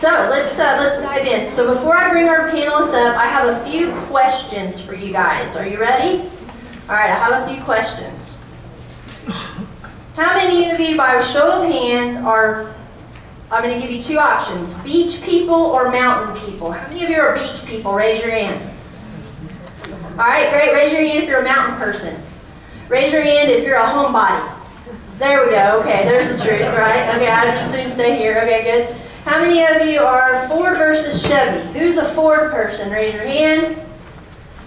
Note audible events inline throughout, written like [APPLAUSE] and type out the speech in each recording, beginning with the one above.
so let's uh, let's dive in. So before I bring our panelists up, I have a few questions for you guys. Are you ready? All right, I have a few questions. How many of you, by a show of hands, are I'm going to give you two options: beach people or mountain people. How many of you are beach people? Raise your hand. All right, great. Raise your hand if you're a mountain person. Raise your hand if you're a homebody. There we go. Okay, there's the truth, right? Okay, I just soon stay here. Okay, good. How many of you are Ford versus Chevy? Who's a Ford person? Raise your hand.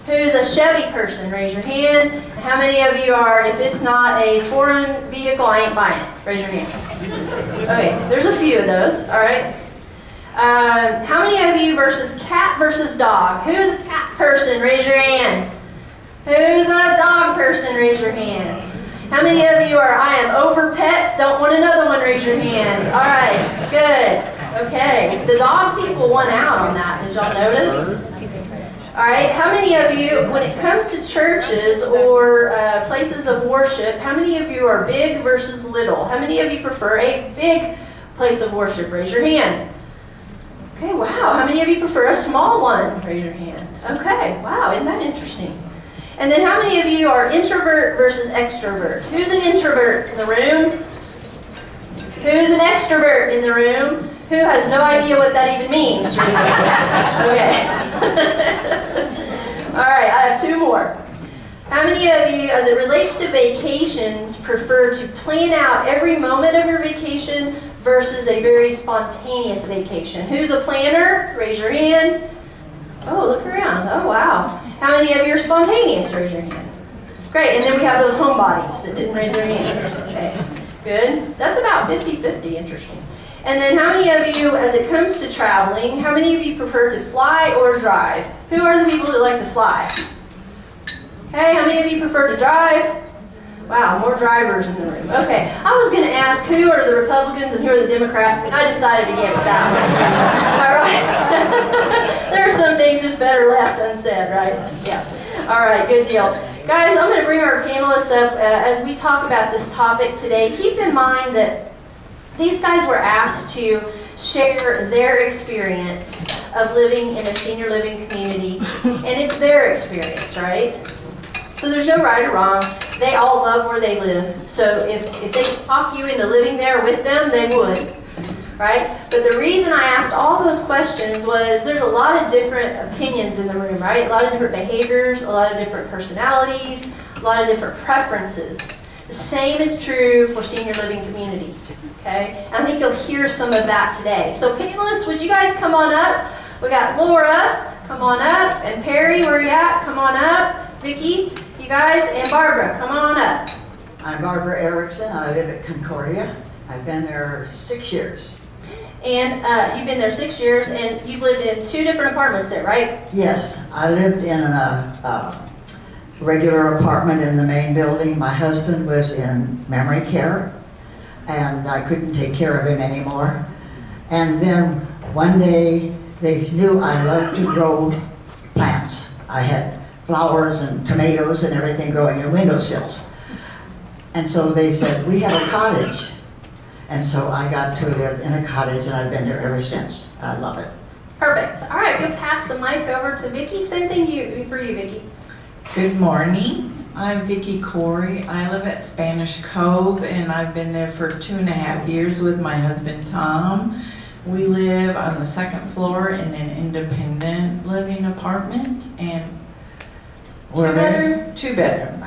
Who's a Chevy person? Raise your hand. And how many of you are, if it's not a foreign vehicle, I ain't buying it? Raise your hand. Okay, there's a few of those, all right? Um, how many of you versus cat versus dog? Who's a cat person? Raise your hand. Who's a dog person? Raise your hand. How many of you are, I am over pets, don't want another one, raise your hand. All right, good. Okay, the dog people won out on that, did y'all notice? All right, how many of you, when it comes to churches or uh, places of worship, how many of you are big versus little? How many of you prefer a big place of worship? Raise your hand. Okay, wow. How many of you prefer a small one? Raise your hand. Okay, wow, isn't that interesting? And then how many of you are introvert versus extrovert? Who's an introvert in the room? Who's an extrovert in the room? Who has no idea what that even means? okay. [LAUGHS] All right, I have two more. How many of you, as it relates to vacations, prefer to plan out every moment of your vacation versus a very spontaneous vacation? Who's a planner? Raise your hand. Oh, look around. Oh, wow. How many of you are spontaneous? Raise your hand. Great, and then we have those homebodies that didn't raise their hands. Okay, good. That's about 50-50, interesting. And then how many of you, as it comes to traveling, how many of you prefer to fly or drive? Who are the people that like to fly? Okay, how many of you prefer to drive? Wow, more drivers in the room. Okay, I was going to ask who are the Republicans and who are the Democrats, but I decided against that one. [LAUGHS] All right? [LAUGHS] there are some things just better left unsaid, right? Yeah. All right, good deal. Guys, I'm going to bring our panelists up uh, as we talk about this topic today. Keep in mind that these guys were asked to share their experience of living in a senior living community, and it's their experience, right? So there's no right or wrong. They all love where they live. So if, if they talk you into living there with them, they would. Right? But the reason I asked all those questions was there's a lot of different opinions in the room, right? A lot of different behaviors, a lot of different personalities, a lot of different preferences. The same is true for senior living communities. Okay? I think you'll hear some of that today. So panelists, would you guys come on up? We got Laura, come on up, and Perry, where you at? Come on up. Vicki, you guys, and Barbara, come on up. I'm Barbara Erickson. I live at Concordia. I've been there six years. And uh, you've been there six years, and you've lived in two different apartments there, right? Yes, I lived in a, a regular apartment in the main building. My husband was in memory care, and I couldn't take care of him anymore. And then one day, they knew I loved to grow plants. I had flowers and tomatoes and everything growing in windowsills. And so they said, we have a cottage. And so I got to live in a cottage and I've been there ever since. I love it. Perfect. All right, we'll pass the mic over to Vicki. Same thing for you, Vicki. Good morning. I'm Vicki Corey. I live at Spanish Cove and I've been there for two and a half years with my husband Tom. We live on the second floor in an independent living apartment and Two bedroom? Two bedroom.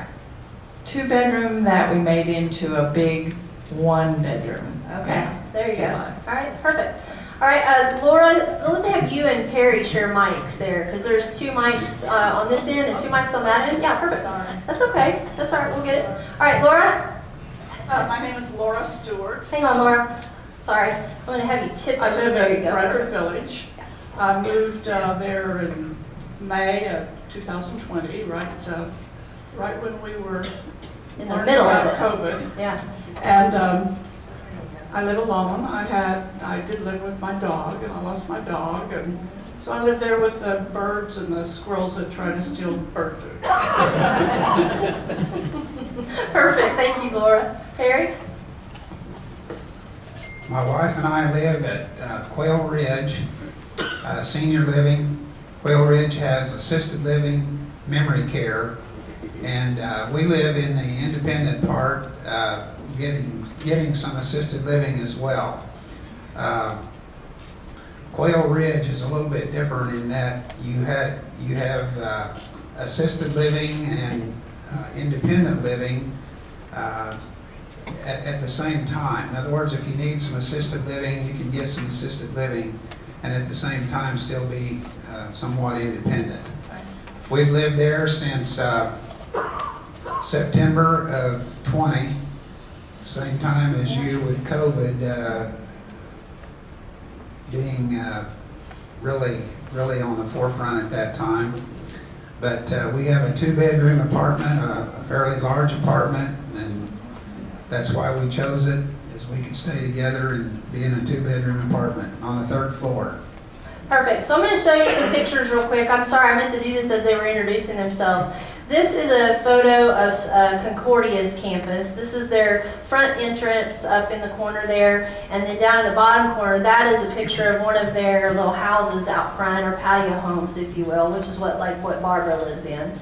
Two bedroom that we made into a big one bedroom. Okay, there you go. All right, perfect. All right, uh, Laura, let me have you and Perry share mics there because there's two mics uh, on this end and two mics on that end. Yeah, perfect. That's okay. That's all right. We'll get it. All right, Laura. Uh, my name is Laura Stewart. Hang on, Laura. Sorry, I'm going to have you tip. I live there in go. Bradford Village. I moved uh, there in May of 2020, right, uh, right when we were In the middle of about. COVID. Yeah. And um, I live alone. I had, I did live with my dog, and I lost my dog, and so I live there with the birds and the squirrels that try to steal bird food. [LAUGHS] Perfect. Thank you, Laura. Perry? my wife and I live at uh, Quail Ridge uh, Senior Living. Quail Ridge has assisted living, memory care, and uh, we live in the independent part, uh, getting, getting some assisted living as well. Uh, Quail Ridge is a little bit different in that you had, you have uh, assisted living and uh, independent living uh, at, at the same time. In other words, if you need some assisted living, you can get some assisted living and at the same time still be uh, somewhat independent. We've lived there since uh, September of 20, same time as you with COVID uh, being uh, really, really on the forefront at that time. But uh, we have a two-bedroom apartment, a a fairly large apartment, and that's why we chose it, is we could stay together and be in a two-bedroom apartment on the third floor. Perfect. So I'm going to show you some pictures real quick. I'm sorry, I meant to do this as they were introducing themselves. This is a photo of uh, Concordia's campus. This is their front entrance up in the corner there, and then down in the bottom corner, that is a picture of one of their little houses out front, or patio homes, if you will, which is what like what Barbara lives in.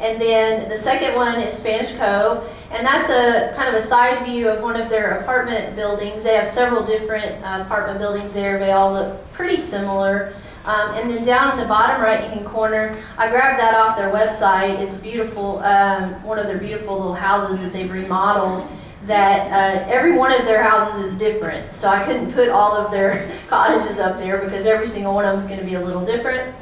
And then the second one is Spanish Cove, and that's a kind of a side view of one of their apartment buildings. They have several different uh, apartment buildings there. They all look pretty similar. Um, and then down in the bottom right-hand corner, I grabbed that off their website. It's beautiful, um, one of their beautiful little houses that they've remodeled. That uh, every one of their houses is different, so I couldn't put all of their [LAUGHS] cottages up there because every single one of them is going to be a little different.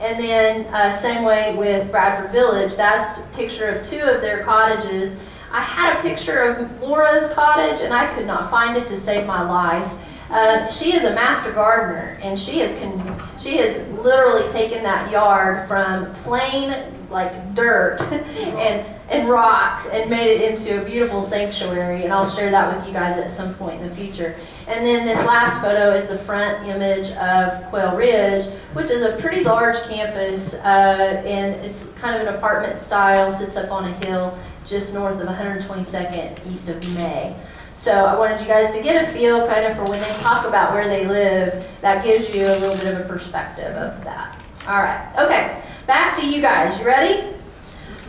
And then uh, same way with Bradford Village, that's a picture of two of their cottages. I had a picture of Laura's cottage and I could not find it to save my life. Uh, she is a master gardener and she has con- she has literally taken that yard from plain like dirt [LAUGHS] and and rocks and made it into a beautiful sanctuary and I'll share that with you guys at some point in the future. And then this last photo is the front image of Quail Ridge, which is a pretty large campus uh, and it's kind of an apartment style, sits up on a hill just north of 122nd east of May. So I wanted you guys to get a feel kind of for when they talk about where they live, that gives you a little bit of a perspective of that. All right, okay, back to you guys. You ready?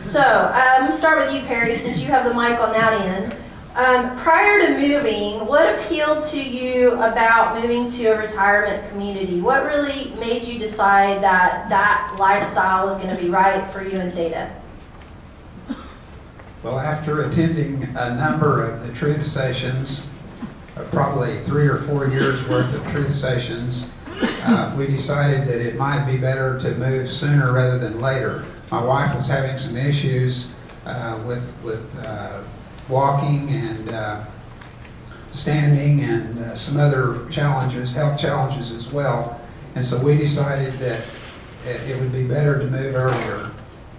So I'm to start with you, Perry, since you have the mic on that end. Um, prior to moving, what appealed to you about moving to a retirement community? What really made you decide that that lifestyle was going to be right for you and Theta? Well, after attending a number of the truth sessions, uh, probably three or four years worth of truth sessions, uh, we decided that it might be better to move sooner rather than later. My wife was having some issues uh, with, with uh, walking and uh, standing and uh, some other challenges, health challenges as well. And so we decided that it it would be better to move earlier.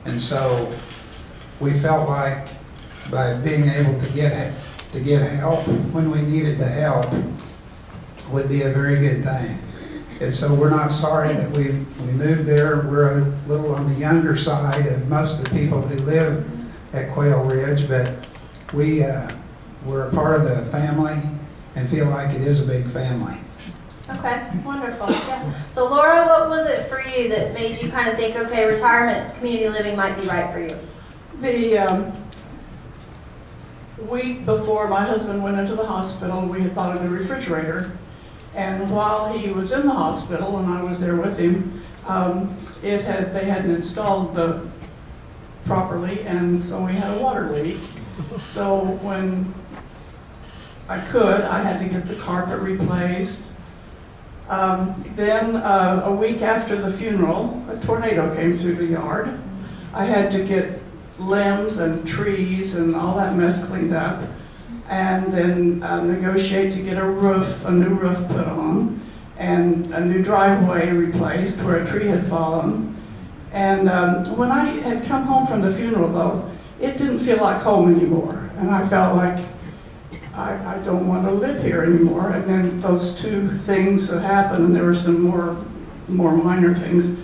And so we felt like by being able to get, to get help when we needed the help would be a very good thing. And so we're not sorry that we, we moved there. We're a little on the younger side of most of the people who live at Quail Ridge, but we, uh, we're a part of the family and feel like it is a big family. Okay, wonderful. Yeah. So Laura, what was it for you that made you kind of think, okay, retirement community living might be right for you? The um, week before my husband went into the hospital, we had bought a new refrigerator. And while he was in the hospital and I was there with him, um, it had, they hadn't installed the properly and so we had a water leak. So when I could, I had to get the carpet replaced. Um, then uh, a week after the funeral, a tornado came through the yard. I had to get limbs and trees and all that mess cleaned up, and then uh, negotiate to get a roof, a new roof put on, and a new driveway replaced where a tree had fallen. And um, when I had come home from the funeral, though, it didn't feel like home anymore, and I felt like I, I don't want to live here anymore. And then those two things that happened, and there were some more, more minor things.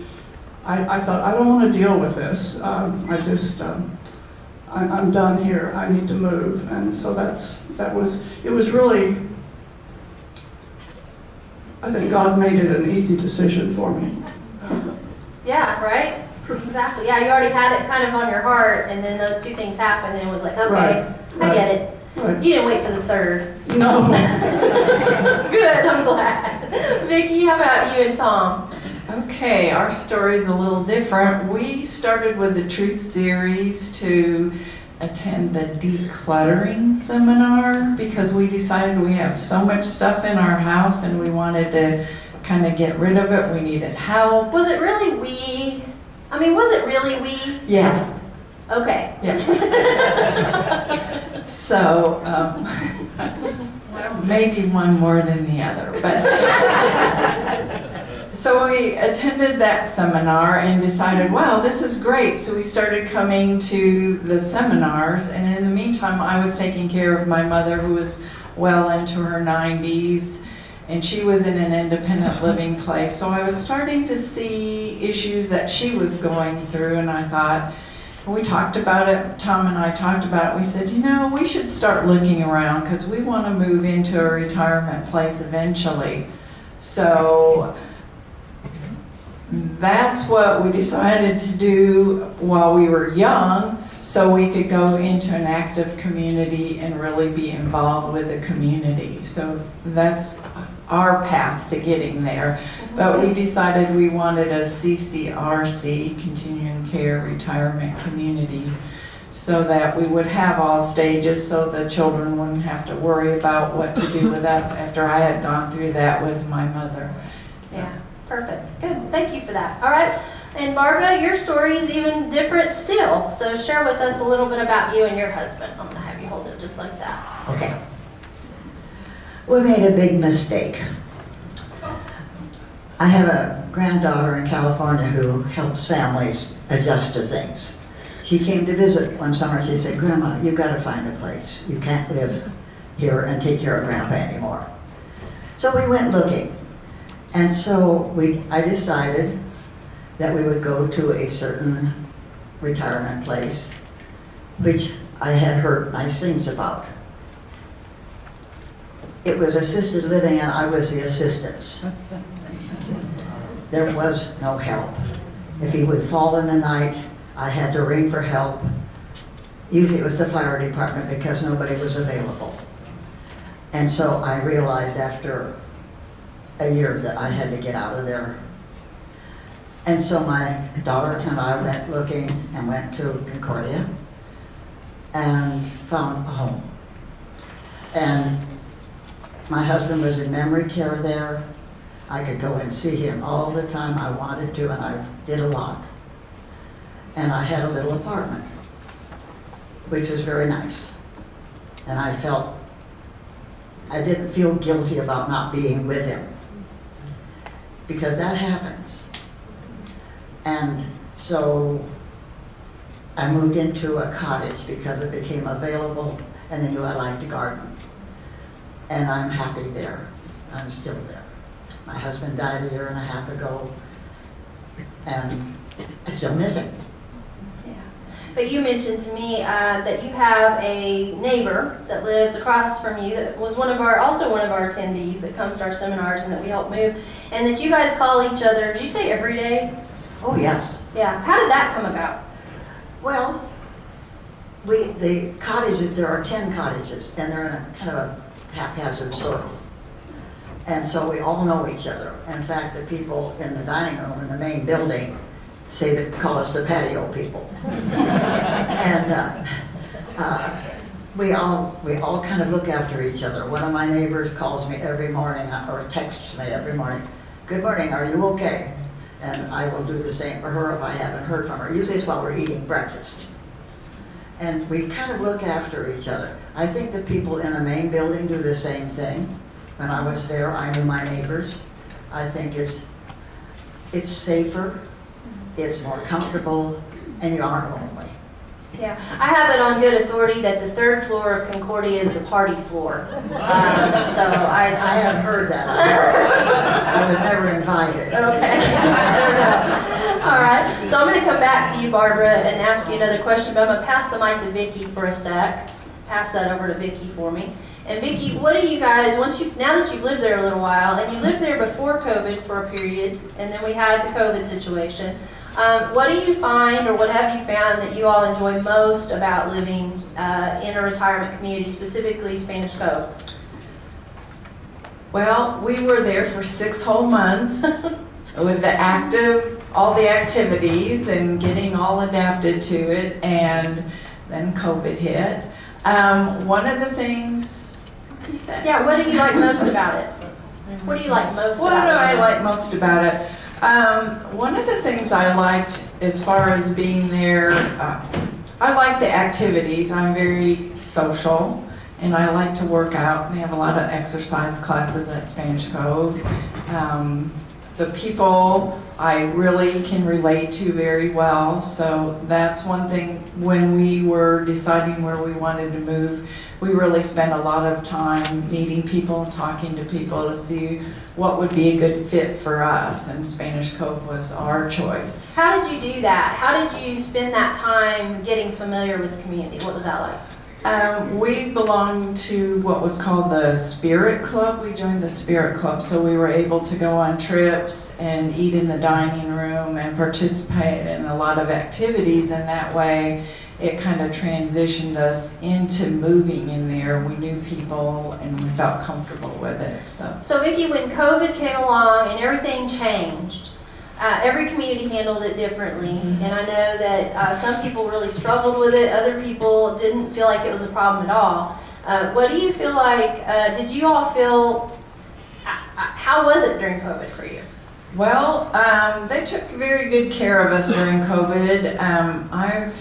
I, I thought, I don't want to deal with this. Um, I just, um, I, I'm done here. I need to move. And so that's, that was, it was really I think God made it an easy decision for me. Yeah, right? Exactly. Yeah, you already had it kind of on your heart, and then those two things happened, and it was like, okay, Right, I right. get it. Right. You didn't wait for the third. No, [LAUGHS] Good, I'm glad. Vicki, how about you and Tom? Okay, our story is a little different. We started with the Truth Series to attend the decluttering seminar because we decided we have so much stuff in our house and we wanted to kind of get rid of it. We needed help. Was it really we? I mean, was it really we? Yes, Okay. yes. [LAUGHS] So, um, [LAUGHS] maybe one more than the other, but. [LAUGHS] So we attended that seminar and decided, wow, this is great. So we started coming to the seminars, and in the meantime, I was taking care of my mother who was well into her 90s, and she was in an independent living place. So I was starting to see issues that she was going through, and I thought, we talked about it, Tom and I talked about it. We said, you know, we should start looking around because we want to move into a retirement place eventually. So that's what we decided to do while we were young so we could go into an active community and really be involved with the community. So that's our path to getting there. But we decided we wanted a CCRC, continuing care retirement community, so that we would have all stages so the children wouldn't have to worry about what to do with us after I had gone through that with my mother. So- Yeah, perfect. Good. Thank you for that. All right. And Barbara, your story is even different still. So share with us a little bit about you and your husband. I'm going to have you hold it just like that. Okay. We made a big mistake. I have a granddaughter in California who helps families adjust to things. She came to visit one summer. She said, Grandma, you've got to find a place. You can't live here and take care of Grandpa anymore. So we went looking. And so we, I decided that we would go to a certain retirement place, which I had heard nice things about. It was assisted living and I was the assistance. There was no help. If he would fall in the night, I had to ring for help. Usually it was the fire department because nobody was available. And so I realized after a year that I had to get out of there. And so my daughter and I went looking and went to Concordia and found a home. And my husband was in memory care there. I could go and see him all the time I wanted to, and I did a lot. And I had a little apartment, which was very nice. And I felt, I didn't feel guilty about not being with him. Because that happens. And so I moved into a cottage because it became available, and they knew I liked to garden and I'm happy there. I'm still there. My husband died a year and a half ago, and I still miss him. But you mentioned to me uh, that you have a neighbor that lives across from you that was one of our, also one of our attendees that comes to our seminars and that we help move, and that you guys call each other, did you say every day? Oh, yes. Yeah. How did that come about? Well, we, the cottages, there are 10 cottages, and they're in a kind of a haphazard circle. And so we all know each other. In fact, the people in the dining room in the main building say that, call us the patio people. And uh, uh, we all, we all kind of look after each other. One of my neighbors calls me every morning, uh, or texts me every morning, good morning, are you okay? And I will do the same for her if I haven't heard from her. Usually it's while we're eating breakfast. And we kind of look after each other. I think the people in the main building do the same thing. When I was there, I knew my neighbors. I think it's, it's safer, it's more comfortable, and you aren't lonely. Yeah, I have it on good authority that the third floor of Concordia is the party floor. Um, so I, I have heard that. I was never invited. Okay. I don't know. All right. So I'm going to come back to you, Barbara, and ask you another question, but I'm going to pass the mic to Vicki for a sec. Pass that over to Vicki for me. And Vicki, what do you guys, once you've, now that you've lived there a little while, and you lived there before COVID for a period, and then we had the COVID situation, um, what do you find, or what have you found that you all enjoy most about living uh, in a retirement community, specifically Spanish Cove? Well, we were there for six whole months [LAUGHS] with the active, all the activities and getting all adapted to it, and then COVID hit. Um, one of the things, Yeah, what do you like most about it? What do you like most what do? I like most about it? Um, one of the things I liked as far as being there, uh, I like the activities. I'm very social and I like to work out. They have a lot of exercise classes at Spanish Cove. Um, the people I really can relate to very well, so that's one thing. When we were deciding where we wanted to move, we really spent a lot of time meeting people talking to people to see what would be a good fit for us, and Spanish Cove was our choice. How did you do that? How did you spend that time getting familiar with the community? What was that like? Um, we belonged to what was called the Spirit Club. We joined the Spirit Club, so we were able to go on trips and eat in the dining room and participate in a lot of activities. in that way, it kind of transitioned us into moving in there. We knew people and we felt comfortable with it. So. So Vicki, when COVID came along and everything changed, uh, every community handled it differently. And I know that uh, some people really struggled with it. Other people didn't feel like it was a problem at all. Uh, what do you feel like? Uh, did you all feel? Uh, uh, how was it during COVID for you? Well, um, they took very good care of us during COVID. Um, I've,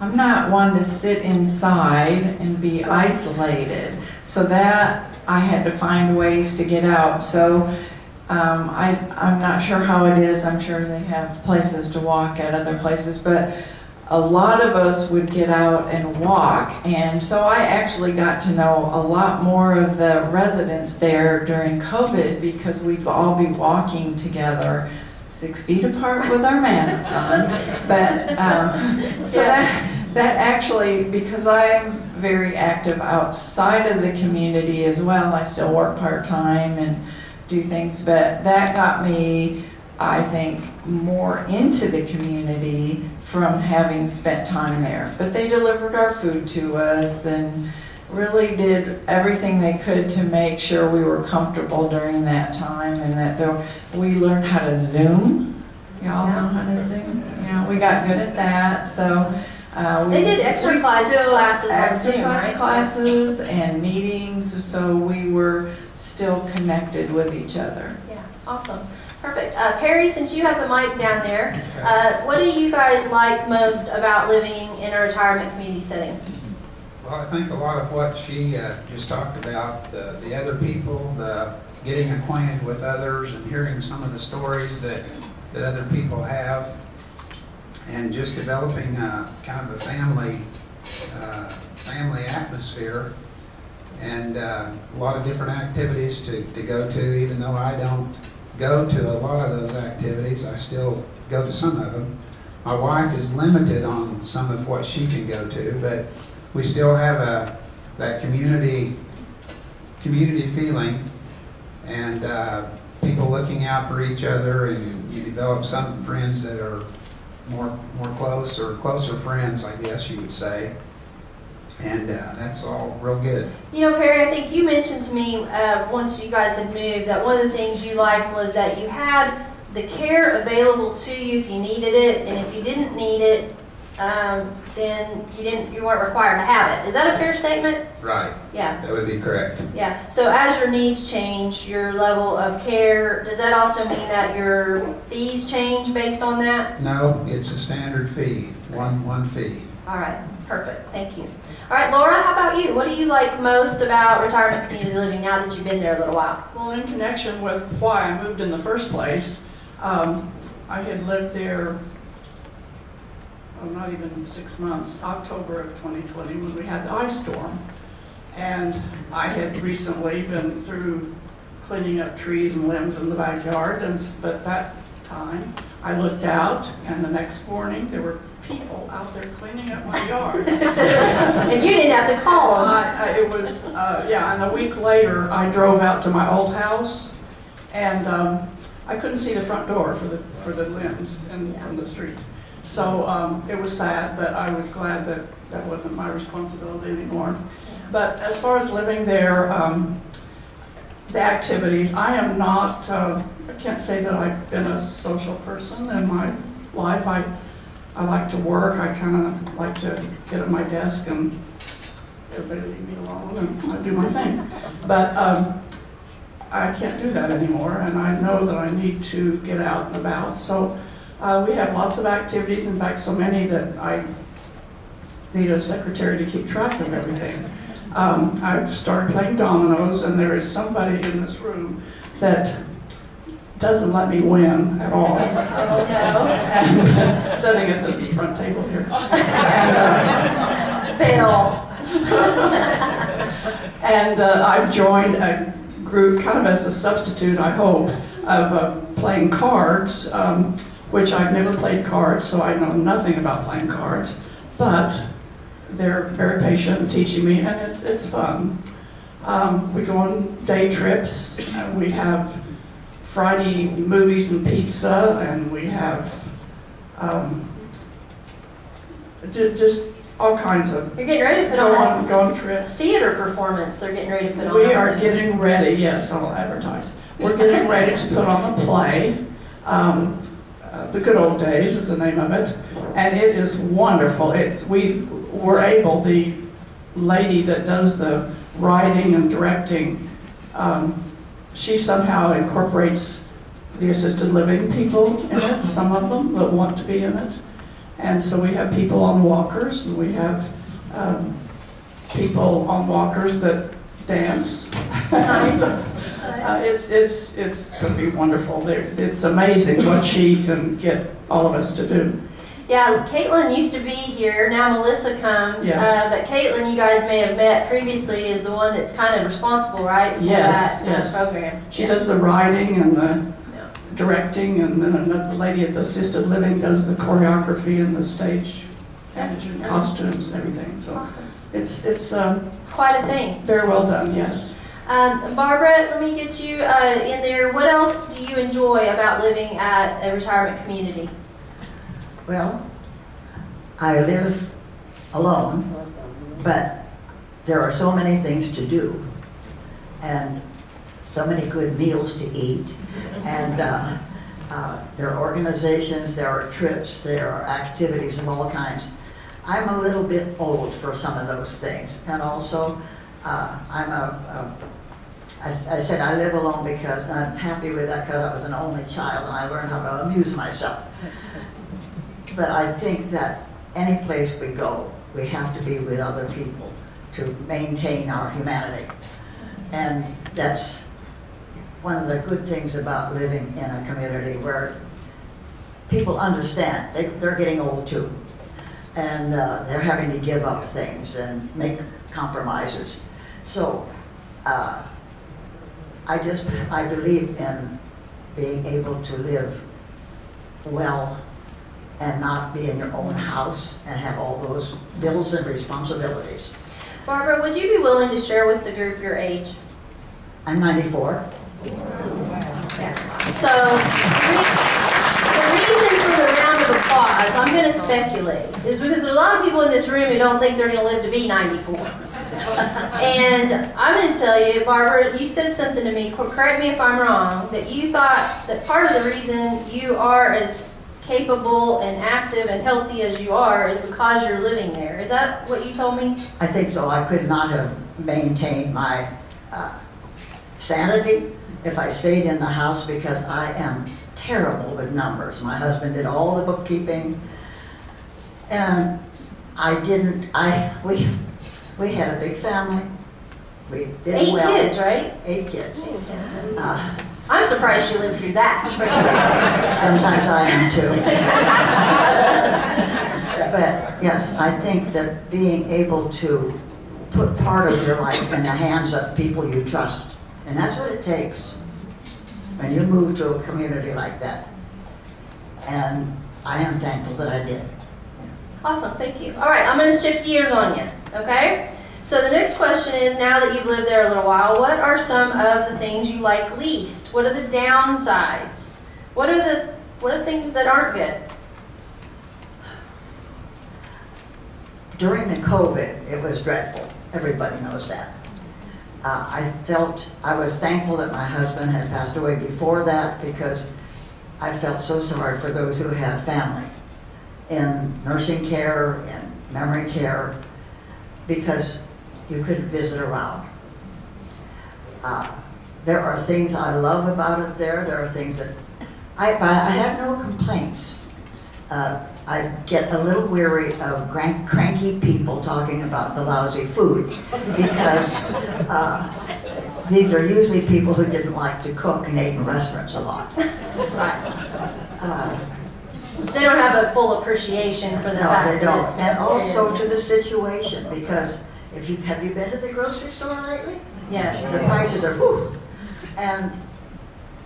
I'm not one to sit inside and be isolated, so that I had to find ways to get out. So um, I, I'm not sure how it is. I'm sure they have places to walk at other places, but a lot of us would get out and walk, and so I actually got to know a lot more of the residents there during COVID because we'd all be walking together, six feet apart with our masks on. But um, so that that actually, because I'm very active outside of the community as well, I still work part time and do things, but that got me, I think, more into the community from having spent time there. But they delivered our food to us and really did everything they could to make sure we were comfortable during that time and that there, we learned how to Zoom. Y'all know how to Zoom? Yeah, we got good at that, so. uh, we- They did exercise we still- classes on Zoom, Exercise right? classes and meetings, so we were still connected with each other. Yeah, awesome. Perfect. Uh, Perry, since you have the mic down there, uh, what do you guys like most about living in a retirement community setting? Well, I think a lot of what she uh, just talked about, the, the other people, the getting acquainted with others and hearing some of the stories that, that other people have, and just developing uh, kind of a family, uh, family atmosphere, and uh, a lot of different activities to, to go to, even though I don't go to a lot of those activities, I still go to some of them. My wife is limited on some of what she can go to, but we still have a, that community, community feeling and uh, people looking out for each other and you develop some friends that are more, more close or closer friends, I guess you would say. And uh, that's all real good. You know, Perry, I think you mentioned to me uh, once you guys had moved that one of the things you liked was that you had the care available to you if you needed it, and if you didn't need it, um, then you didn't, you weren't required to have it. Is that a fair statement? Right. Yeah, That would be correct. yeah. So as your needs change, your level of care, does that also mean that your fees change based on that? No, it's a standard fee, one, one fee. All right, perfect. Thank you. All right, Laura, how about you? What do you like most about retirement community living now that you've been there a little while? Well, in connection with why I moved in the first place, um, I had lived there, oh, not even six months, October of 2020, when we had the ice storm. And I had recently been through cleaning up trees and limbs in the backyard, and, but that time, I looked out, and the next morning, there were people out there cleaning up my yard. [LAUGHS] And you didn't have to call them. I, I, it was, uh, yeah, and a week later, I drove out to my old house, and, um, I couldn't see the front door for the, for the limbs and from the street. So, um, it was sad, but I was glad that that wasn't my responsibility anymore. But as far as living there, um, the activities, I am not, uh, I can't say that I've been a social person in my life. I, I like to work, I kind of like to get at my desk and everybody leave me alone and I do my thing. But um, I can't do that anymore, and I know that I need to get out and about. So uh, we have lots of activities, in fact, so many that I need a secretary to keep track of everything. Um, I've started playing dominoes, and there is somebody in this room that doesn't let me win at all. Oh, no. [LAUGHS] Sitting at this front table here. And, uh, Bill. And uh, I've joined a group, kind of as a substitute, I hope, of uh, playing cards, um, which I've never played cards, so I know nothing about playing cards. But they're very patient in teaching me, and it's, it's fun. Um, we go on day trips. and we have Friday movies and pizza, and we have um, ju- just all kinds of You're getting ready to put go on on, go on trips. a theater performance. They're getting ready to put on. We are getting ready, yes, I'll advertise. We're getting ready to put on a play. Um, uh, The Good Old Days is the name of it, and it is wonderful. It's, we were able, the lady that does the writing and directing, um, she somehow incorporates the assisted living people in it, some of them that want to be in it. And so we have people on walkers, and we have um, people on walkers that dance. Nice. [LAUGHS] Uh, It's, it's, it's going to be wonderful. There- It's amazing what she can get all of us to do. Yeah, Caitlin used to be here. Now Melissa comes. Yes. Uh, but Caitlin, you guys may have met previously, is the one that's kind of responsible, right? For Yes, that uh, yes. program. She Yeah. does the writing and the Yeah. directing, and then another lady at the assisted living does the choreography and the stage and costumes and everything. So Awesome. it's, it's um, It's quite a thing. very well done, yes. Um, Barbara, let me get you uh, in there. What else do you enjoy about living at a retirement community? Well, I live alone, but there are so many things to do and so many good meals to eat. And uh, uh, there are organizations, there are trips, there are activities of all kinds. I'm a little bit old for some of those things. And also, uh, I'm a, a I, I said I live alone because I'm happy with that because I was an only child and I learned how to amuse myself. But I think that any place we go, we have to be with other people to maintain our humanity. And that's one of the good things about living in a community where people understand, they, they're getting old too. And uh, they're having to give up things and make compromises. So uh, I just, I believe in being able to live well and not be in your own house and have all those bills and responsibilities. Barbara, would you be willing to share with the group your age? I'm 94. So, the reason for the round of applause, I'm going to speculate, is because there's a lot of people in this room who don't think they're going to live to be 94. And I'm going to tell you, Barbara, you said something to me, correct me if I'm wrong, that you thought that part of the reason you are as capable and active and healthy as you are is because you're living there. Is that what you told me? I think so. I could not have maintained my uh, sanity if I stayed in the house because I am terrible with numbers. My husband did all the bookkeeping, and I didn't. I we we had a big family. We did Eight well. kids, right? Eight kids. Uh, I'm surprised you lived through that. [LAUGHS] Sometimes I am too. [LAUGHS] But yes, I think that being able to put part of your life in the hands of people you trust, and that's what it takes when you move to a community like that. And I am thankful that I did. Awesome, thank you. All right, I'm gonna shift gears on you, okay? So the next question is, now that you've lived there a little while, what are some of the things you like least? What are the downsides? What are the, what are things that aren't good? During the COVID, it was dreadful. Everybody knows that. Uh, I felt, I was thankful that my husband had passed away before that because I felt so sorry for those who had family in nursing care and memory care because you couldn't visit around. Uh, There are things I love about it there, there are things that, I, I have no complaints. Uh, I get a little weary of crank- cranky people talking about the lousy food because uh, these are usually people who didn't like to cook and ate in restaurants a lot. Right. Uh, They don't have a full appreciation for the No, fact they that don't. it's. And also to the situation, because if you, have you been to the grocery store lately? Yes. The prices are, whew. And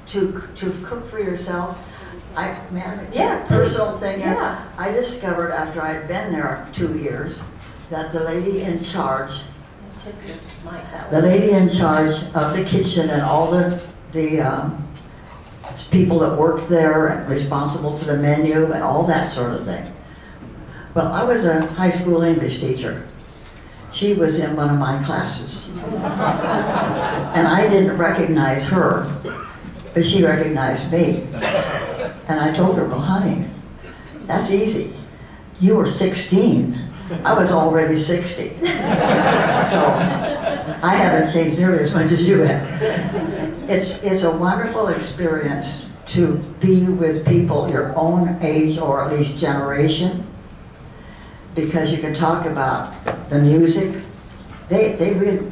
to, to cook for yourself, I, man, Yeah, personal thing. Yeah. I discovered after I'd been there two years, that the lady in charge, Tip your mic that the lady in charge of the kitchen and all the, the, um, people that work there and responsible for the menu and all that sort of thing. Well, I was a high school English teacher. She was in one of my classes. [LAUGHS] And I didn't recognize her, but she recognized me. And I told her, well, honey, that's easy. You were 16. I was already 60. [LAUGHS] So I haven't changed nearly as much as you have. It's, it's a wonderful experience to be with people your own age or at least generation because you can talk about the music. They, they really,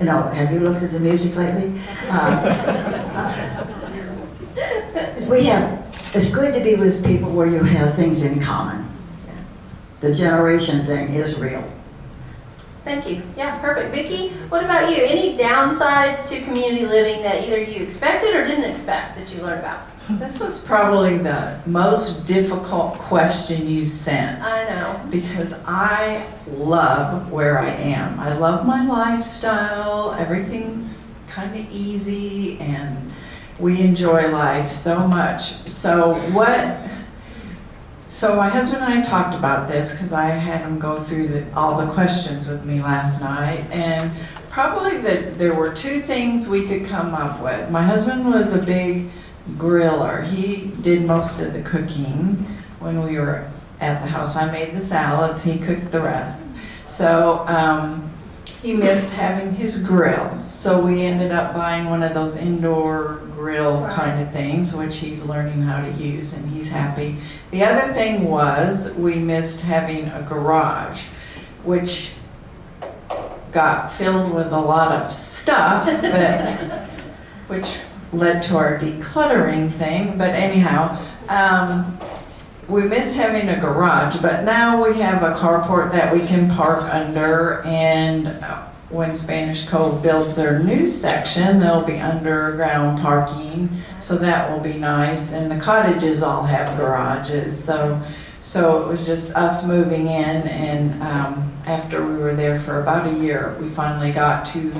you know, have you looked at the music lately? Uh, uh, We have, it's good to be with people where you have things in common. The generation thing is real. Thank you. Yeah, perfect. Vicki, what about you? Any downsides to community living that either you expected or didn't expect that you learned about? This was probably the most difficult question you sent. I know. because I love where I am. I love my lifestyle. Everything's kind of easy and we enjoy life so much. So what so my husband and I talked about this because I had him go through the, all the questions with me last night and probably that there were two things we could come up with. My husband was a big griller. He did most of the cooking when we were at the house. I made the salads, he cooked the rest. So um, he missed having his grill. So we ended up buying one of those indoor grill kind of things, which he's learning how to use and he's happy. The other thing was we missed having a garage, which got filled with a lot of stuff, but [LAUGHS] which led to our decluttering thing. But anyhow, um, we missed having a garage, but now we have a carport that we can park under. And uh, when Spanish Cove builds their new section, there'll be underground parking, so that will be nice. And the cottages all have garages, so so it was just us moving in. And um, after we were there for about a year, we finally got two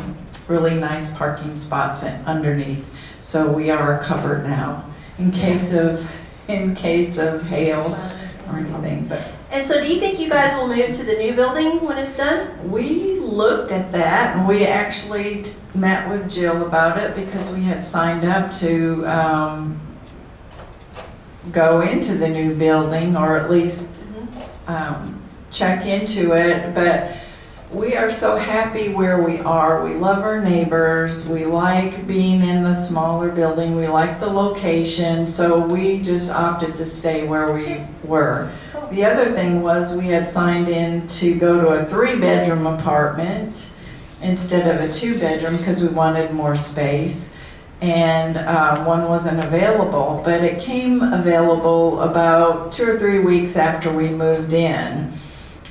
really nice parking spots underneath. So we are covered now in case of in case of hail or anything. But And so do you think you guys will move to the new building when it's done? we looked at that and we actually t- met with Jill about it because we had signed up to um, go into the new building or at least um, check into it, but we are so happy where we are. We love our neighbors. We like being in the smaller building. We like the location, so we just opted to stay where we were. The other thing was we had signed in to go to a three-bedroom apartment instead of a two-bedroom because we wanted more space. And uh, one wasn't available, but it came available about two or three weeks after we moved in.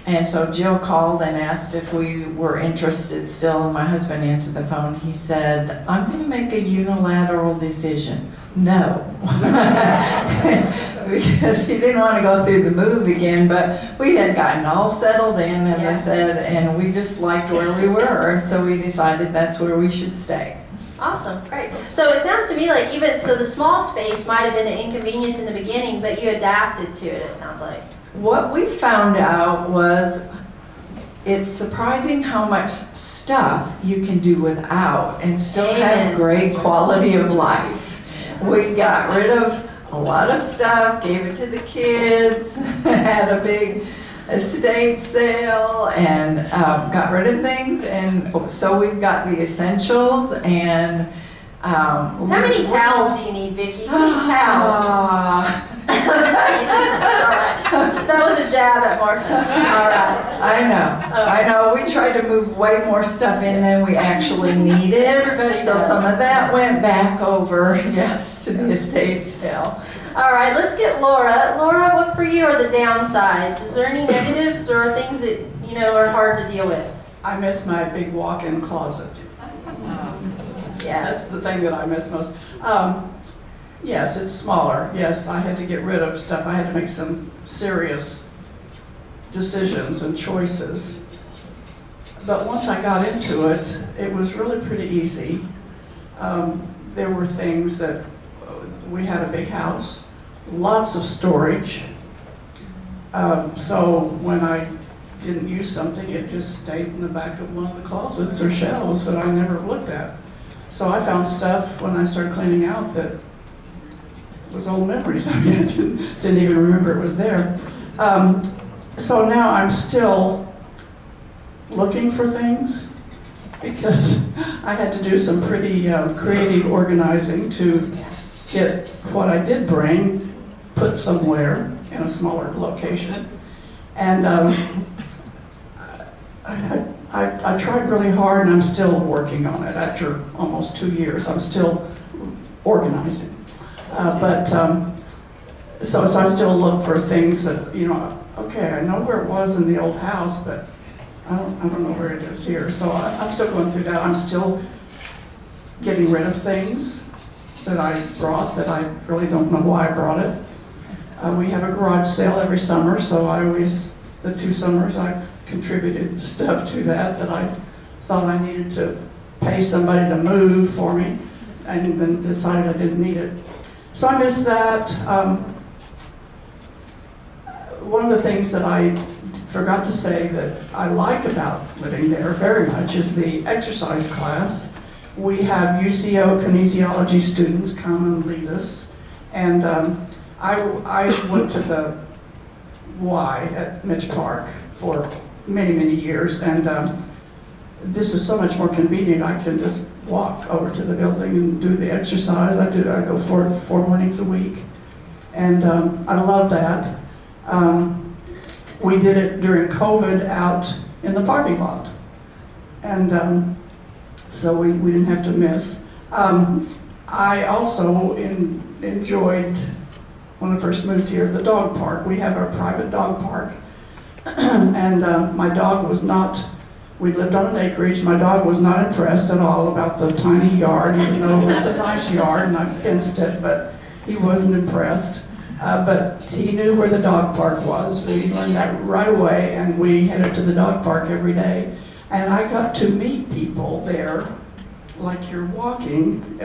and so Jill called and asked if we were interested still, and my husband answered the phone. He said, I'm gonna make a unilateral decision. No. [LAUGHS] Because he didn't want to go through the move again, but we had gotten all settled in, as Yeah. I said, and we just liked where we were, so we decided that's where we should stay. Awesome, great. So it sounds to me like even, so the small space might have been an inconvenience in the beginning, but you adapted to it, it sounds like. What we found out was it's surprising how much stuff you can do without and still Amen, have great quality of life. We got rid of a lot of stuff, gave it to the kids, [LAUGHS] had a big estate sale, and um, got rid of things. And so we've got the essentials and. Um, How many towels do you need, Vicki? How many towels? [SIGHS] [LAUGHS] I'm just teasing. That's all right. That was a jab at Martha. All right. I know, I know, we tried to move way more stuff in than we actually needed. Everybody So does. some of that went back over, [LAUGHS] yes, to the estate sale. All right, let's get Laura. Laura, what for you are the downsides? Is there any negatives or things that, you know, are hard to deal with? I miss my big walk-in closet. Yeah. That's the thing that I miss most. Um, yes, it's smaller. Yes, I had to get rid of stuff. I had to make some serious decisions and choices. But once I got into it, it was really pretty easy. Um, there were things that uh, we had a big house, lots of storage. Um, so when I didn't use something, it just stayed in the back of one of the closets or shelves that I never looked at. So I found stuff when I started cleaning out that was old memories. [LAUGHS] I mean, I didn't, didn't even remember it was there. Um, so now I'm still looking for things because [LAUGHS] I had to do some pretty uh, creative organizing to get what I did bring put somewhere in a smaller location. And um, I, I, I tried really hard and I'm still working on it after almost two years. I'm still organizing. Uh, but, um, so, so I still look for things that, you know, okay, I know where it was in the old house, but I don't, I don't know where it is here. So I, I'm still going through that. I'm still getting rid of things that I brought that I really don't know why I brought it. Uh, we have a garage sale every summer, so I always, the two summers, I've contributed stuff to that that I thought I needed to pay somebody to move for me, and then decided I didn't need it. So I miss that. Um, one of the things that I forgot to say that I like about living there very much is the exercise class. We have UCO kinesiology students come and lead us, and um, I, I went to the Y at Mitch Park for many, many years, and um, this is so much more convenient. I can just walk over to the building and do the exercise. I do. I go four four mornings a week, and um, I love that. Um, we did it during COVID out in the parking lot, and um, so we, we didn't have to miss. Um, I also in, enjoyed when I first moved here the dog park. We have a private dog park, [CLEARS THROAT] and uh, my dog was not. We lived on an acreage. My dog was not impressed at all about the tiny yard, even though it's a nice yard and I fenced it, but he wasn't impressed. Uh, but he knew where the dog park was. We learned that right away, and we headed to the dog park every day. And I got to meet people there, like you're walking.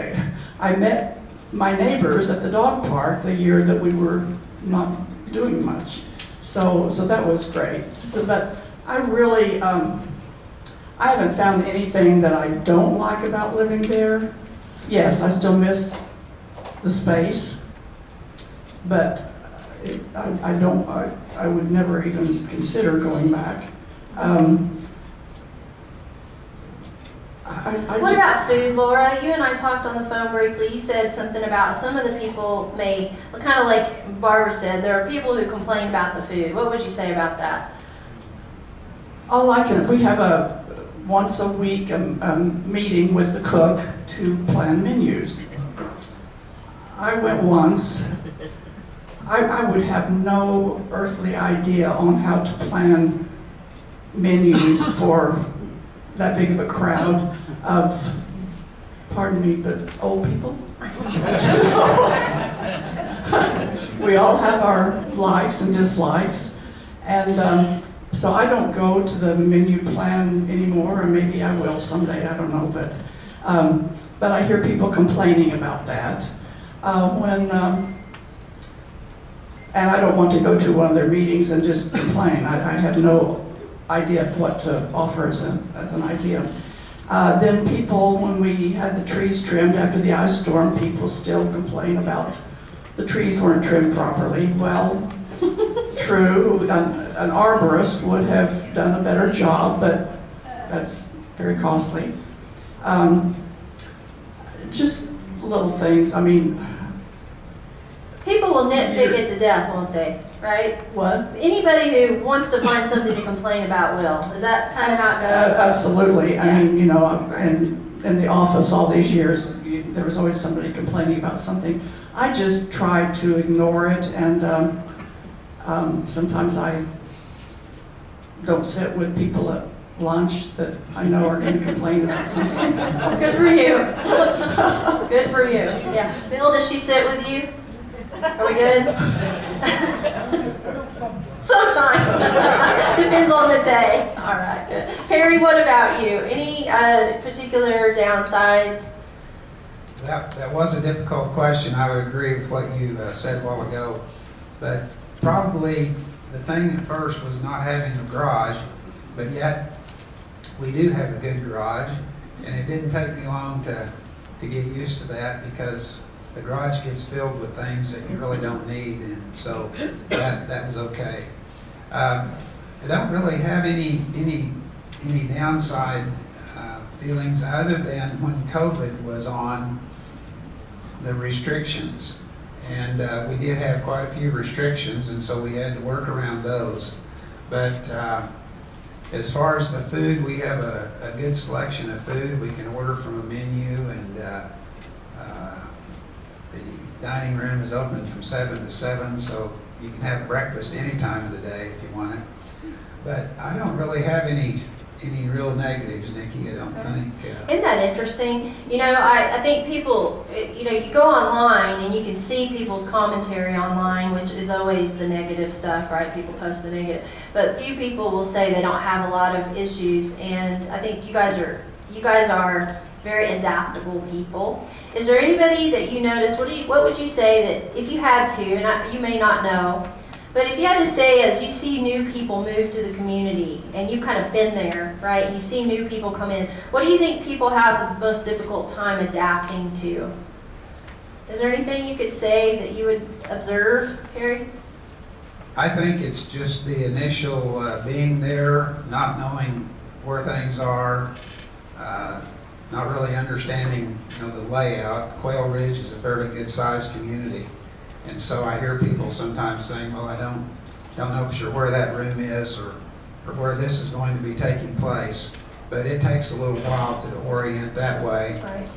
I met my neighbors at the dog park the year that we were not doing much. So, so that was great. So, but I really, um, I haven't found anything that I don't like about living there. Yes, I still miss the space, but it, I, I don't, I, I would never even consider going back. Um, I, I What about food, Laura? You and I talked on the phone briefly. You said something about some of the people may, kind of like Barbara said, there are people who complain about the food. What would you say about that? All I can, we have a, once a week, um, um, meeting with the cook to plan menus. I went once. I, I would have no earthly idea on how to plan menus for that big of a crowd of, pardon me, but old people. [LAUGHS] We all have our likes and dislikes, and um, so I don't go to the menu plan anymore, or maybe I will someday, I don't know, but, um, but I hear people complaining about that. Uh, When, um, and I don't want to go to one of their meetings and just complain. I, I have no idea of what to offer as, a, as an idea. Uh, then people, when we had the trees trimmed after the ice storm, people still complain about the trees weren't trimmed properly. Well, [LAUGHS] true, an arborist would have done a better job, but that's very costly. Um, just little things. I mean, People will nitpick it to death, won't they? Right? what? Anybody who wants to find something to complain about will. Is that kind of how it Uh, goes? Absolutely. Yeah. I mean, you know, Right. in, in the office all these years, you- there was always somebody complaining about something. I just tried to ignore it and um, um, sometimes I don't sit with people at lunch that I know are going to complain about something. [LAUGHS] Good for you. Good for you. Yeah. Bill, does she sit with you? Are we good? Sometimes. Depends on the day. All right, good. Harry, what about you? Any uh, particular downsides? That, that was a difficult question. I would agree with what you uh, said a while ago. But probably the thing at first was not having a garage, but yet we do have a good garage. And it didn't take me long to, to get used to that because the garage gets filled with things that you really don't need. And so that, that was okay. Um, I don't really have any, any, any downside uh, feelings other than when COVID was on, the restrictions. And uh, we did have quite a few restrictions, and so we had to work around those. But uh, as far as the food, we have a, a good selection of food. We can order from a menu, and uh, uh, the dining room is open from seven to seven, so you can have breakfast any time of the day if you want it. But I don't really have any any real negatives, Nikki. I don't think. Uh, Isn't that interesting? You know, I, I think people, eh, you know, you go online and you can see people's commentary online, which is always the negative stuff, right? People post the negative. But few people will say they don't have a lot of issues, and I think you guys are, you guys are very adaptable people. Is there anybody that you notice, what do you, what would you say that, if you had to, and I, you may not know, but if you had to say, as you see new people move to the community, and you've kind of been there, right? and You see new people come in. What do you think people have the most difficult time adapting to? Is there anything you could say that you would observe, Harry? I think it's just the initial uh, being there, not knowing where things are, uh, not really understanding, you know, the layout. Quail Ridge is a fairly good-sized community, and so I hear people sometimes saying, "Well, I don't don't know for sure where that room is or or where this is going to be taking place." But it takes a little while to orient that way. Right.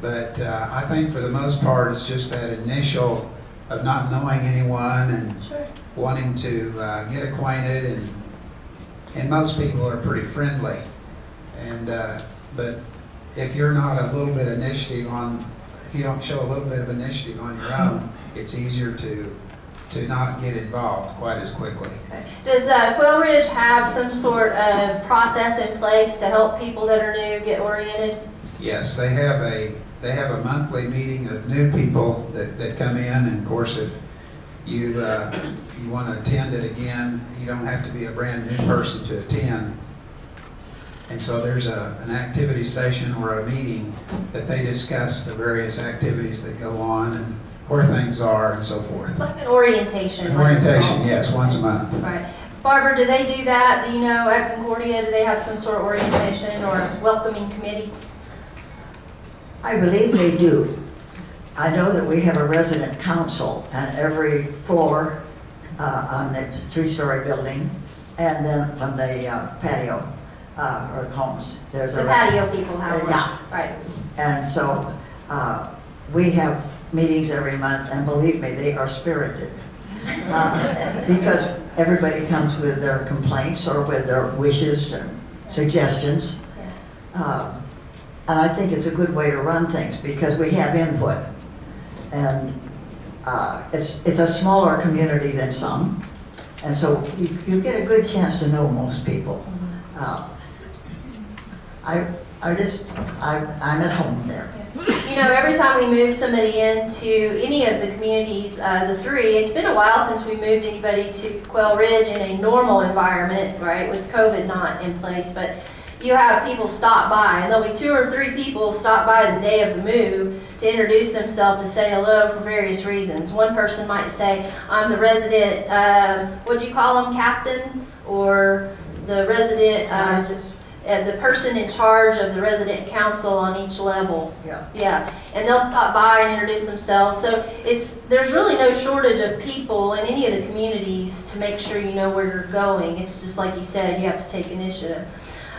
But uh, I think for the most part, it's just that initial of not knowing anyone and Sure. wanting to uh, get acquainted, and and most people are pretty friendly. And uh, but if you're not a little bit initiative on, you don't show a little bit of initiative on your own, it's easier to to not get involved quite as quickly. Okay. Does uh, Quail Ridge have some sort of process in place to help people that are new get oriented? Yes, they have a they have a monthly meeting of new people that, that come in, and of course, if you uh, you want to attend it again, you don't have to be a brand new person to attend. And so there's a an activity session or a meeting that they discuss the various activities that go on and where things are and so forth. Like an orientation? An orientation, called. yes, once a month. Right. Barbara, do they do that? Do you know at Concordia, do they have some sort of orientation or welcoming committee? I believe they do. I know that we have a resident council on every floor uh, on the three-story building, and then from the uh, patio uh, or homes, there's a... The patio people have one? Yeah. Right. And so uh, we have meetings every month, and believe me, they are spirited. [LAUGHS] Uh, Because everybody comes with their complaints or with their wishes and suggestions. Um, And I think it's a good way to run things because we have input. And uh, it's, it's a smaller community than some. And so you, you get a good chance to know most people. Uh, I, I just, I, I'm at home there. You know, every time we move somebody into any of the communities, uh, the three, it's been a while since we moved anybody to Quail Ridge in a normal environment, right, with COVID not in place, but you have people stop by, and there'll be two or three people stop by the day of the move to introduce themselves, to say hello for various reasons. One person might say, I'm the resident, um, what do you call them, captain? Or the resident, uh, uh, the person in charge of the resident council on each level. Yeah. Yeah, and they'll stop by and introduce themselves. So it's, there's really no shortage of people in any of the communities to make sure you know where you're going. It's just like you said, you have to take initiative.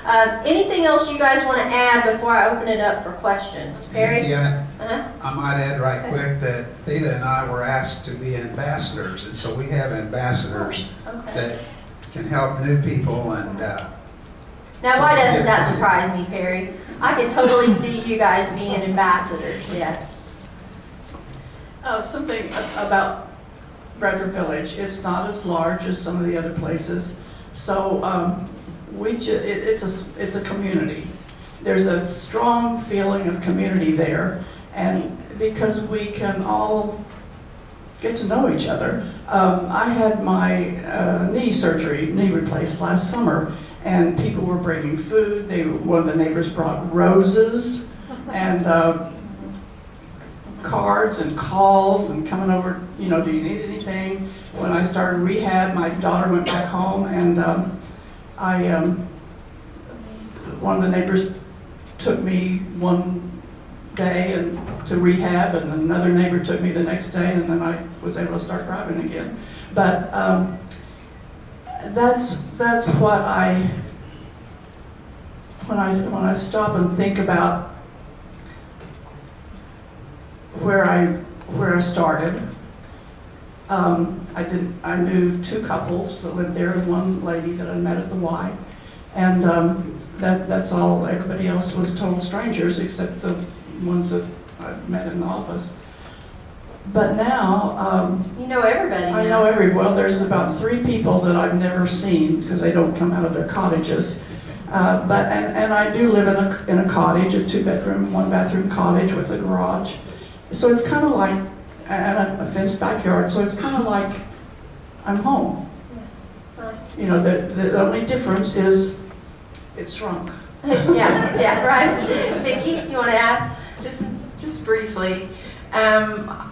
Uh, anything else you guys want to add before I open it up for questions? Perry? Yeah, Uh-huh. I might add right quick that Theta and I were asked to be ambassadors, and so we have ambassadors Okay. that can help new people and, uh, Now, why doesn't that surprise me, Perry? I can totally [LAUGHS] see you guys being ambassadors, yeah. Uh, something about Bradford Village, it's not as large as some of the other places. So, um, we ju, it, it's a, s- it's a community. There's a strong feeling of community there. And because we can all get to know each other. Um, I had my uh, knee surgery, knee replaced last summer, and people were bringing food. They, one of the neighbors brought roses and uh, cards and calls and coming over, you know, do you need anything? When I started rehab, my daughter went back home and um, I, um, one of the neighbors took me one day and to rehab and another neighbor took me the next day and then I was able to start driving again. But um, that's, that's what I, when I, when I stop and think about where I where I started. Um, I did I knew two couples that lived there and one lady that I met at the Y, and um, that that's all. Everybody else was total strangers except the ones that I met in the office. But now um, You know everybody I now. know every well. There's about three people that I've never seen because they don't come out of their cottages. Uh, but and, and I do live in a in a cottage, a two bedroom, one bathroom cottage with a garage. So it's kind of like and a, a fenced backyard. So it's kind of like I'm home. You know, the the only difference is it's shrunk. [LAUGHS] Yeah, yeah, right. Vicki, you want to add? Just, just briefly, um,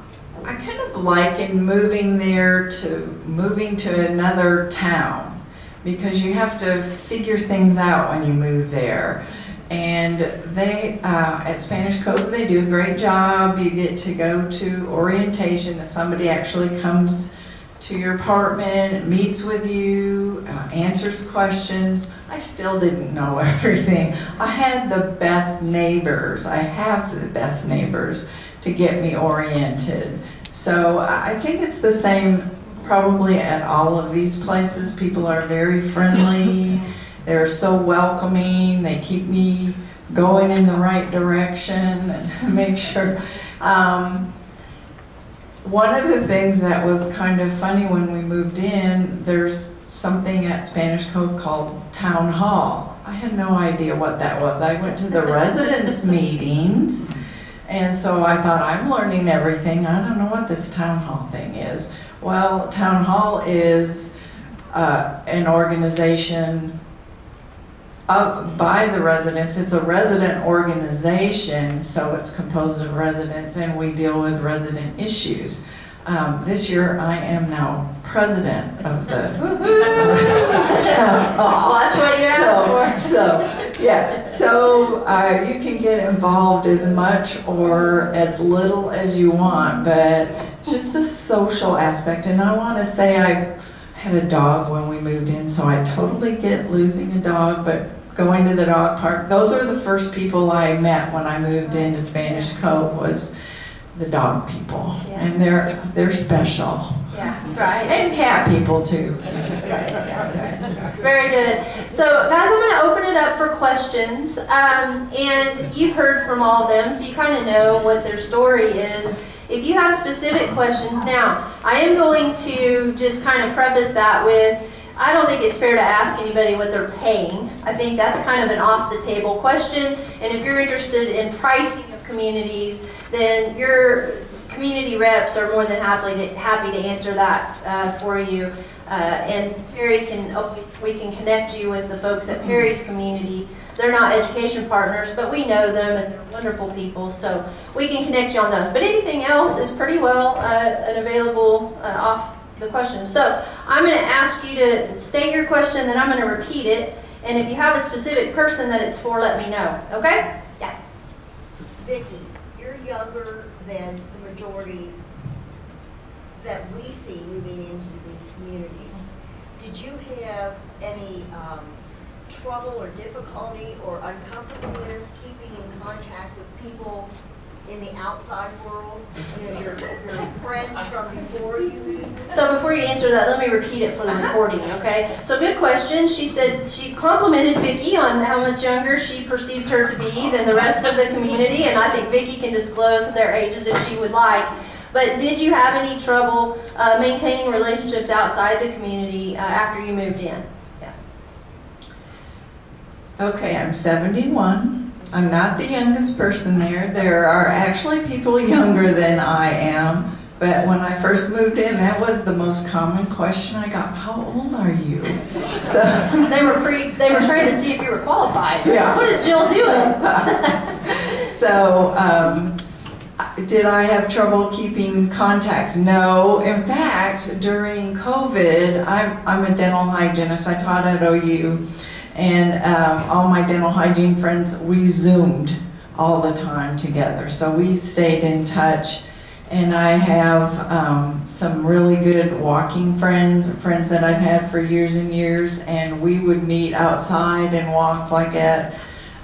I kind of liken moving there to moving to another town because you have to figure things out when you move there. And they, uh, at Spanish Cove, they do a great job. You get to go to orientation if somebody actually comes to your apartment, meets with you, uh, answers questions. I still didn't know [LAUGHS] everything. I had the best neighbors. I have the best neighbors to get me oriented. So I think it's the same probably at all of these places. People are very friendly. [LAUGHS] They're so welcoming. They keep me going in the right direction and [LAUGHS] make sure. Um, one of the things that was kind of funny when we moved in, there's something at Spanish Cove called Town Hall. I had no idea what that was. I went to the [LAUGHS] residents meetings, and so I thought, I'm learning everything. I don't know what this town hall thing is. Well, Town Hall is uh, an organization up by the residents. It's a resident organization, so it's composed of residents, and we deal with resident issues. Um, this year, I am now president of the [LAUGHS] town hall. Well, that's what you asked for. So, so, yeah, so uh, you can get involved as much or as little as you want, but just the social aspect. And I want to say I had a dog when we moved in, so I totally get losing a dog, but going to the dog park, those are the first people I met when I moved into Spanish Cove was the dog people, Yeah. and they're they're special, Yeah, right. and cat people too. Very good. So, guys, I'm going to open it up for questions. Um, and you've heard from all of them, so you kind of know what their story is. If you have specific questions, now, I am going to just kind of preface that with I don't think it's fair to ask anybody what they're paying. I think that's kind of an off the table question. And if you're interested in pricing of communities, then your community reps are more than happy to, happy to answer that uh, for you. Uh, and Perry can always, we can connect you with the folks at Perry's community. They're not education partners, but we know them and they're wonderful people, so we can connect you on those. But anything else is pretty well uh, and available uh, off the question. So I'm going to ask you to state your question, then I'm going to repeat it. And if you have a specific person that it's for, let me know. Okay? Yeah. Vicki, you're younger than majority that we see moving into these communities. Did you have any um, trouble or difficulty or uncomfortableness keeping in contact with people in the outside world? You know, your, your friends from before you moved? So before you answer that, let me repeat it for the recording, okay? So good question. She said she complimented Vicki on how much younger she perceives her to be than the rest of the community, and I think Vicki can disclose their ages if she would like. But did you have any trouble uh, maintaining relationships outside the community uh, after you moved in? Yeah. Okay, I'm 71. I'm not the youngest person there. There are actually people younger than I am. But when I first moved in, that was the most common question I got. How old are you? So, [LAUGHS] They were pre. They were trying to see if you were qualified. Yeah. What is Jill doing? [LAUGHS] so um, did I have trouble keeping contact? No. In fact, during COVID, I'm, I'm a dental hygienist. I taught at OU. And um, all my dental hygiene friends, we Zoomed all the time together. So we stayed in touch. And I have um, some really good walking friends, friends that I've had for years and years. And we would meet outside and walk like at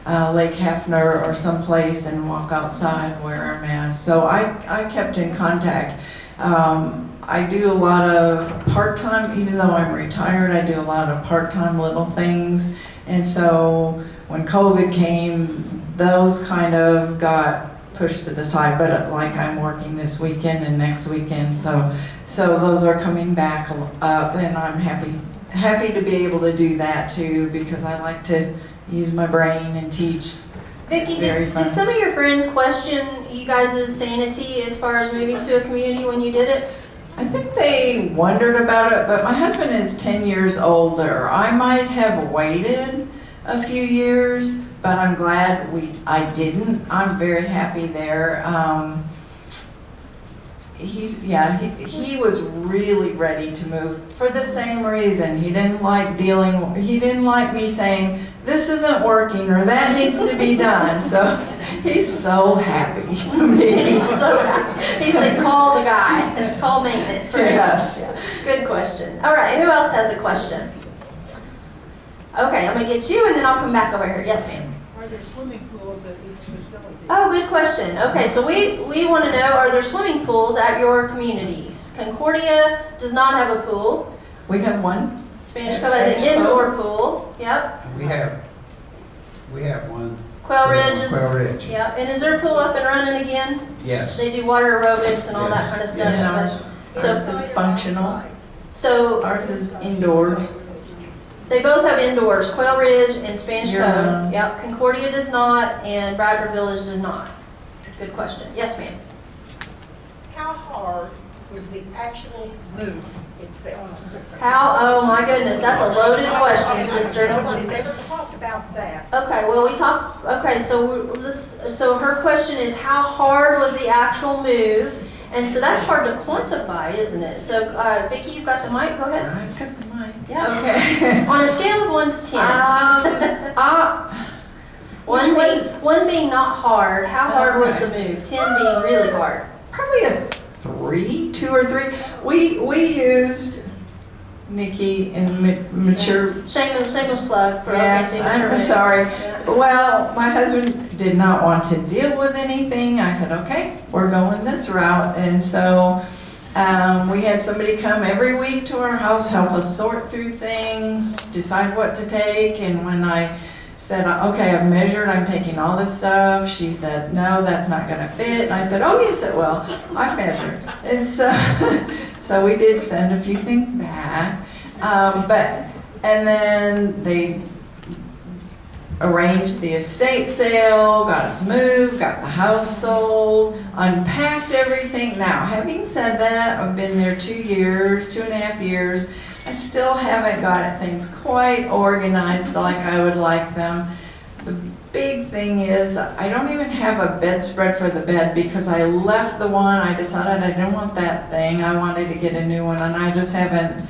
uh, Lake Hefner or someplace and walk outside, wear our masks. So I, I kept in contact. Um, I do a lot of part-time, even though I'm retired, I do a lot of part-time little things. And so when COVID came, those kind of got pushed to the side, but like I'm working this weekend and next weekend, so, so those are coming back up and I'm happy, happy to be able to do that too, because I like to use my brain and teach. Very did, did some of your friends question you guys' sanity as far as moving to a community when you did it? I think they wondered about it, but my husband is 10 years older. I might have waited a few years, but I'm glad we I didn't. I'm very happy there. Um, he's yeah, he, he was really ready to move for the same reason. He didn't like dealing. He didn't like me saying this isn't working or that needs to be done. So [LAUGHS] he's so happy. [LAUGHS] [LAUGHS] so happy he said, call the guy, call maintenance, right? Yes. Good question. All right, who else has a question? Okay, I'm gonna get you and then I'll come back over here. Yes, ma'am. Are there swimming pools at each facility? Oh, good question. Okay, so we, we want to know, are there swimming pools at your communities? Concordia does not have a pool. We have one. Spanish At Cove has an Spanish Cove? indoor pool. Yep. We have, we have one. Quail Ridge is, Quail Ridge, yep. And is their pool up and running again? yes. They do water aerobics and all that Yes, kind of yes. stuff. but- So, Ours is functional. so Ours is indoor. They both have indoors, Quail Ridge and Spanish Year Cove. round. Yep, Concordia does not, and Bradford Village does not. Good question. Yes, ma'am. How hard was the actual move itself? How, oh my goodness, that's a loaded question, sister. Nobody's ever talked about that. Okay, well, we talked, okay, so we're- let's, so her question is how hard was the actual move? And so that's hard to quantify, isn't it? So, uh, Vicki, you've got the mic, go ahead. I've got the mic. Yeah. Okay. [LAUGHS] On a scale of one to ten. Um, [LAUGHS] uh, One being, one being not hard, how hard was the move? Ten being really hard. probably a three, two or three. We, we used Nikki and ma- mature Shameless, shameless plug for Yes, I'm sorry. Yeah. Well, my husband did not want to deal with anything. I said, okay, we're going this route. And so um, we had somebody come every week to our house, help us sort through things, decide what to take. And when I said, okay, I've measured, I'm taking all this stuff, she said, no, that's not gonna fit. And I said, oh, yes, it will. I measured. And so, [LAUGHS] so we did send a few things back. Um, but, and then they arranged the estate sale, got us moved, got the house sold, unpacked everything. Now, having said that, I've been there two years, two and a half years. I still haven't got things quite organized like I would like them. The big thing is, I don't even have a bedspread for the bed because I left the one, I decided I didn't want that thing. I wanted to get a new one and I just haven't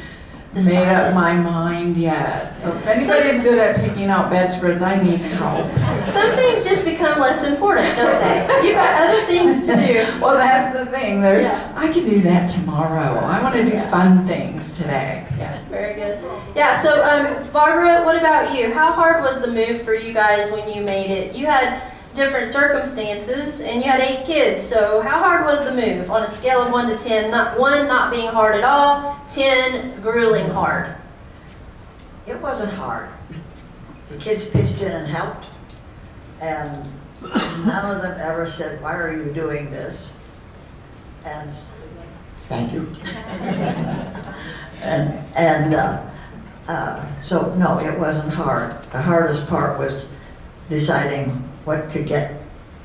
made up my mind yet. So if anybody's good at picking out bedspreads, I need help. Some things just become less important, don't they? You've got other things to do. [LAUGHS] Well, that's the thing. There's, Yeah. I could do that tomorrow. I want to do fun things today. Yeah. Very good. Yeah, so um, Barbara, what about you? How hard was the move for you guys when you made it? You had different circumstances and you had eight kids, so how hard was the move on a scale of one to ten? Not one not being hard at all, ten grueling hard. It wasn't hard. The kids pitched in and helped, and none of them ever said, why are you doing this? And, thank you. And, and, uh, uh, so, no, it wasn't hard. The hardest part was deciding what to get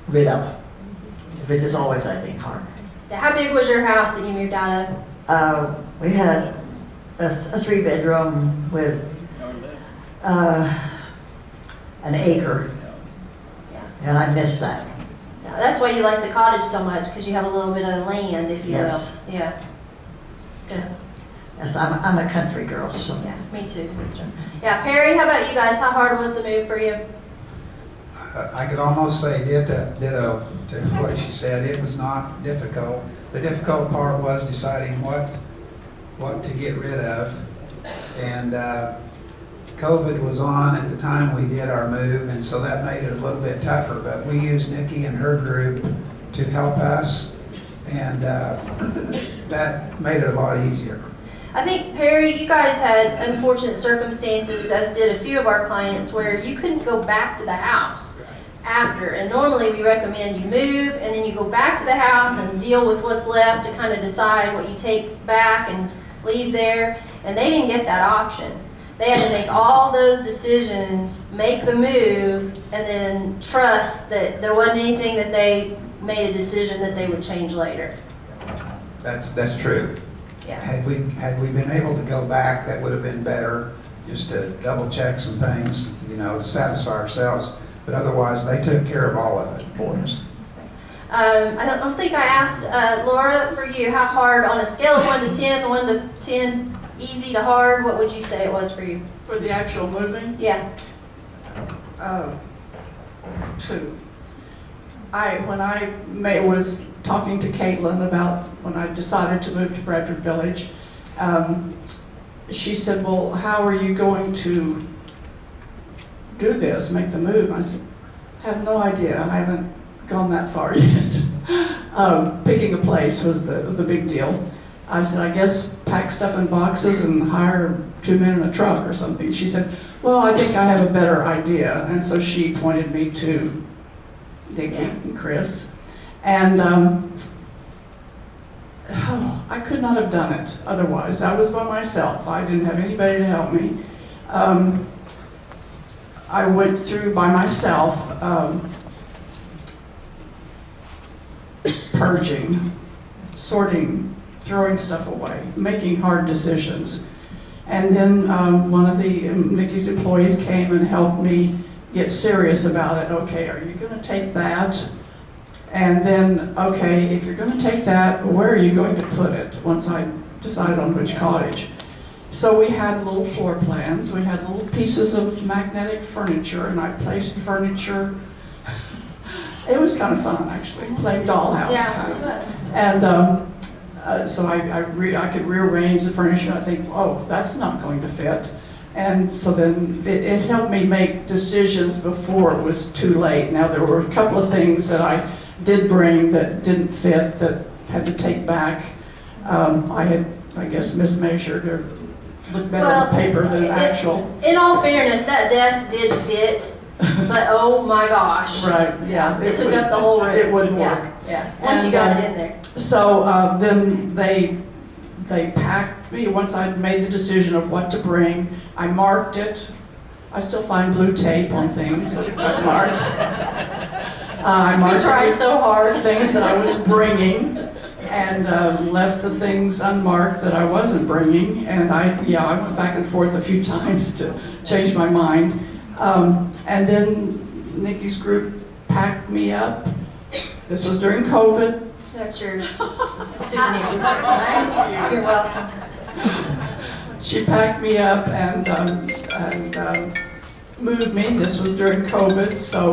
rid of. Which is always, I think, hard. Yeah, how big was your house that you moved out of? Uh, we had a, a three-bedroom with, uh, an acre. Yeah. And I missed that. Yeah, that's why you like the cottage so much, because you have a little bit of land, if you Yes. will. Yeah. Good. Yes, I'm, I'm a country girl, so. Yeah, me too, sister. Yeah, Perry, how about you guys? How hard was the move for you? I could almost say ditto, ditto to what she said. It was not difficult. The difficult part was deciding what, what to get rid of. And uh, COVID was on at the time we did our move, and so that made it a little bit tougher. But we used Nikki and her group to help us, and uh, [COUGHS] that made it a lot easier. I think, Perry, you guys had unfortunate circumstances, as did a few of our clients, where you couldn't go back to the house after. And normally, we recommend you move, and then you go back to the house and deal with what's left to kind of decide what you take back and leave there. And they didn't get that option. They had to make all those decisions, make the move, and then trust that there wasn't anything that they made a decision that they would change later. That's, that's true. Yeah. Had we, had we been able to go back, that would have been better, just to double check some things, you know, to satisfy ourselves. But otherwise, they took care of all of it for us. Um, I don't, I think I asked, uh, Laura, for you, how hard, on a scale of one to 10, one to 10, easy to hard, what would you say it was for you? For the actual moving, Yeah, uh, two. I, when I ma- was talking to Caitlin about when I decided to move to Bradford Village, um, she said, well, how are you going to do this, make the move? I said, I have no idea, I haven't gone that far [LAUGHS] yet. Um, picking a place was the, the big deal. I said, I guess pack stuff in boxes and hire two men in a truck or something. She said, well, I think I have a better idea. And so she pointed me to Nikki and Chris. And um, oh, I could not have done it otherwise. I was by myself. I didn't have anybody to help me. Um, I went through by myself um, purging, sorting, throwing stuff away, making hard decisions. And then um, one of the um, Nikki's employees came and helped me get serious about it. Okay, are you going to take that? And then, okay, if you're going to take that, where are you going to put it once I decided on which cottage? So we had little floor plans, we had little pieces of magnetic furniture, and I placed furniture. [LAUGHS] It was kind of fun, actually, playing dollhouse. kind of. yeah. And um, uh, so I, I, re- I could rearrange the furniture. I think, oh, that's not going to fit. And so then it, it helped me make decisions before it was too late. Now, there were a couple of things that I did bring that didn't fit, that had to take back. Um, I had, I guess, mismeasured or better on Well, paper than it- actual. In all fairness, that desk did fit, but [LAUGHS] oh my gosh. Right, yeah. It took would- up the whole room. It wouldn't Yeah, work. Yeah, once you got um, it in there. So uh, then they, they packed me, once I'd made the decision of what to bring, I marked it. I still find blue tape on things that got marked. [LAUGHS] Uh, I marked so hard. things that I was bringing and um, left the things unmarked that I wasn't bringing. And I, yeah, I went back and forth a few [LAUGHS] times to change my mind. Um, and then Nikki's group packed me up. This was during COVID. That's your [LAUGHS] souvenir. You're welcome. She packed me up and, um, and um, moved me. This was during COVID, so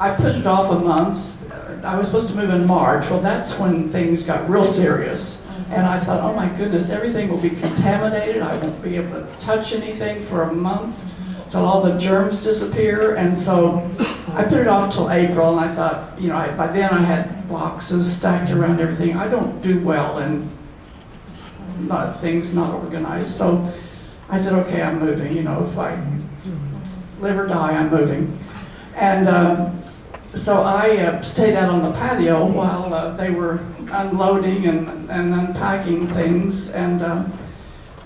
I put it off a month. I was supposed to move in March. Well, that's when things got real serious. And I thought, oh my goodness, everything will be contaminated. I won't be able to touch anything for a month till all the germs disappear. And so I put it off till April, and I thought, you know, I, by then I had boxes stacked around everything. I don't do well in not, things not organized. So I said, okay, I'm moving, you know, if I live or die, I'm moving. And um, so I uh, stayed out on the patio while uh, they were unloading and, and unpacking things. And um,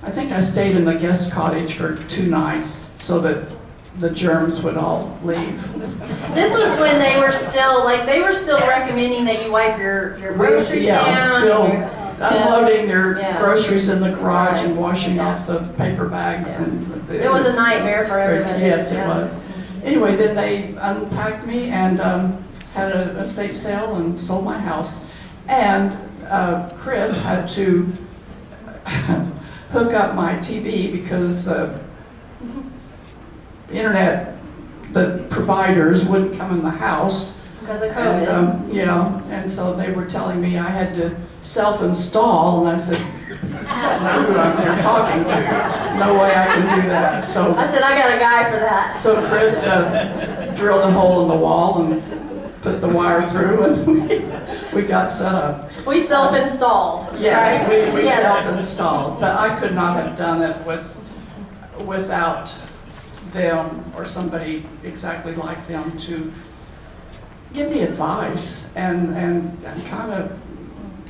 I think I stayed in the guest cottage for two nights so that the germs would all leave. This was when they were still, like, they were still recommending that you wipe your, your groceries Yeah, down. still and your- unloading their Yeah. groceries in the garage and washing Yeah. off the paper bags Yeah. and. It was a nightmare for everybody. Yes, it Yeah. was. Anyway, then they unpacked me and um, had a estate sale and sold my house. And uh, Chris had to [LAUGHS] hook up my TV because uh, internet, the providers wouldn't come in the house. Because of And, COVID. um, Yeah, and so they were telling me I had to self-install, and I said, I don't know who I'm there talking to. No way I can do that. So, I said, I got a guy for that. so Chris uh, drilled a hole in the wall and put the wire through, and [LAUGHS] we, we got set up. We self-installed. Yes, right? we, we self-installed, but I could not have done it with, without them or somebody exactly like them to give me advice and, and, and kind of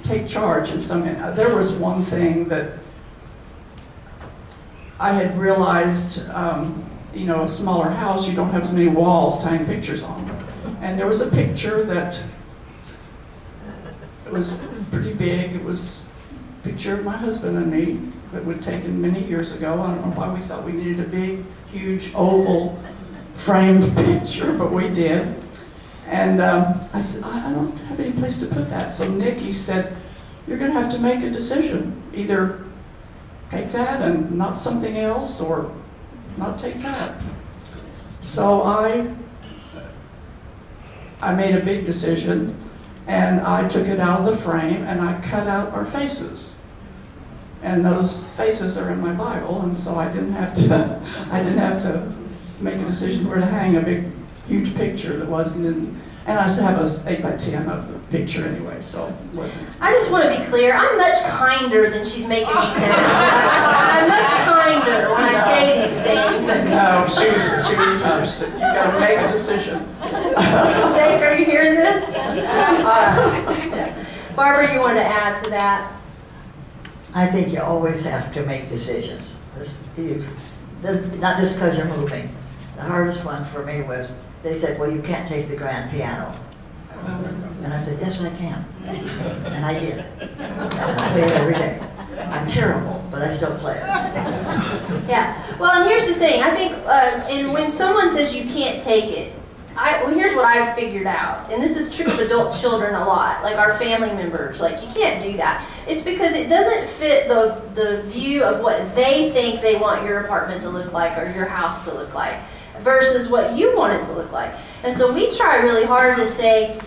take charge in some, there was one thing that I had realized, um, you know, a smaller house, you don't have as many walls tying pictures on. And there was a picture that it was pretty big. It was a picture of my husband and me that we'd taken many years ago. I don't know why we thought we needed a big, huge, oval framed [LAUGHS] picture, but we did. And um, I said, I, I don't have any place to put that. So Nikki said, you're going to have to make a decision. Either take that and not something else, or not take that. So I, I made a big decision, and I took it out of the frame and I cut out our faces. And those faces are in my Bible, and so I didn't have to, [LAUGHS] I didn't have to make a decision where to hang a big, huge picture that wasn't in, and I still have a eight by ten of the picture anyway, so it wasn't. I just want to be clear, I'm much kinder than she's making me sound. I'm much kinder when I say these things. [LAUGHS] No, she was, she was tough. She You gotta make a decision. [LAUGHS] Jake, are you hearing this? All right. [LAUGHS] Barbara, you want to add to that? I think you always have to make decisions. This, you, this- not just because you're moving. The hardest one for me was, they said, well, you can't take the grand piano. And I said, yes, I can. And I did. I play it every day. I'm terrible, but I still play it. Yeah. Well, and here's the thing. I think, uh, and when someone says you can't take it, I well, here's what I've figured out, and this is true of adult children a lot, like our family members. Like you can't do that. It's because it doesn't fit the the view of what they think they want your apartment to look like or your house to look like, versus what you want it to look like. And so we try really hard to say.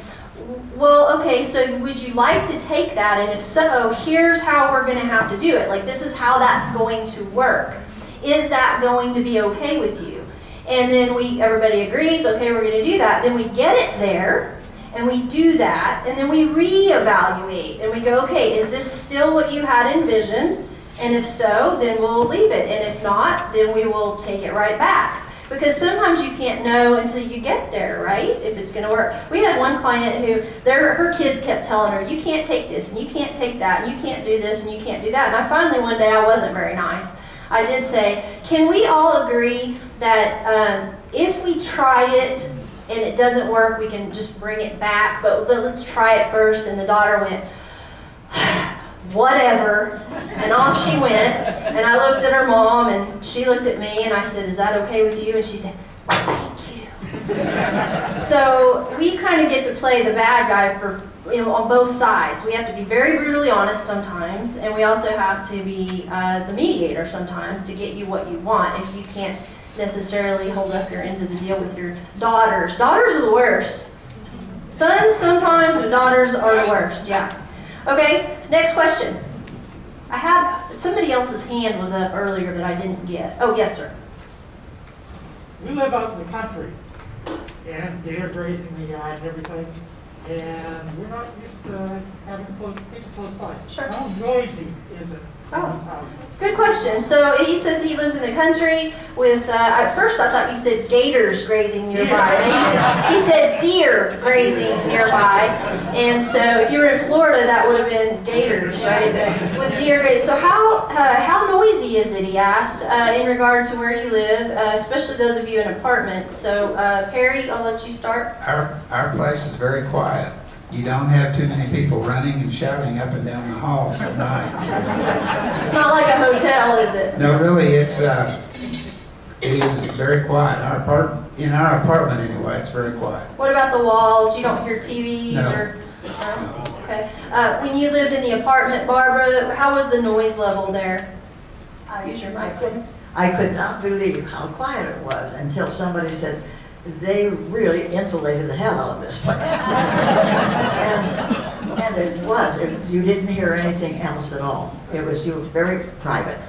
Well, okay, so would you like to take that? And if so, here's how we're going to have to do it. Like, this is how that's going to work. Is that going to be okay with you? And then we, everybody agrees, okay, we're gonna do that. Then we get it there, and we do that, and then we reevaluate, and we go, okay, is this still what you had envisioned? And if so, then we'll leave it, and if not, then we will take it right back. Because sometimes you can't know until you get there, right? If it's gonna work. We had one client who, their, her kids kept telling her, you can't take this, and you can't take that, and you can't do this, and you can't do that. And I finally, one day, I wasn't very nice. I did say, can we all agree that um, if we try it and it doesn't work, we can just bring it back, but let- let's try it first. And the daughter went, whatever, and off she went. And I looked at her mom, and she looked at me, and I said, is that okay with you? And she said, thank you. So we kind of get to play the bad guy for, you know, on both sides. We have to be very brutally honest sometimes, and we also have to be uh, the mediator sometimes to get you what you want if you can't necessarily hold up your end of the deal with your daughters. Daughters are the worst. Sons sometimes, but daughters are the worst, yeah. Okay, next question. I had, somebody else's hand was up earlier that I didn't get. Oh, yes, sir. We live out in the country, and they're grazing the yard and everything, and we're not used to having close, people close by. Sure. How noisy is it? In Oh. those houses? Good question. So he says he lives in the country with, uh, at first I thought you said gators grazing nearby. And he, said, he said deer grazing nearby. And so if you were in Florida, that would have been gators, right? With deer grazing. So how, uh, how noisy is it, he asked, uh, in regard to where you live, uh, especially those of you in apartments. So uh, Perry, I'll let you start. Our, our place is very quiet. You don't have too many people running and shouting up and down the halls at night. It's not like a hotel, is it? No, really, it's, uh, it is very quiet. Our part, in our apartment anyway, it's very quiet. What about the walls? You don't hear TVs No. or? No? Okay. Uh, when you lived in the apartment, Barbara, how was the noise level there? I Use your I couldn't- I could not believe how quiet it was until somebody said, they really insulated the hell out of this place. [LAUGHS] And, and it was, It- you didn't hear anything else at all. It was, you were very private.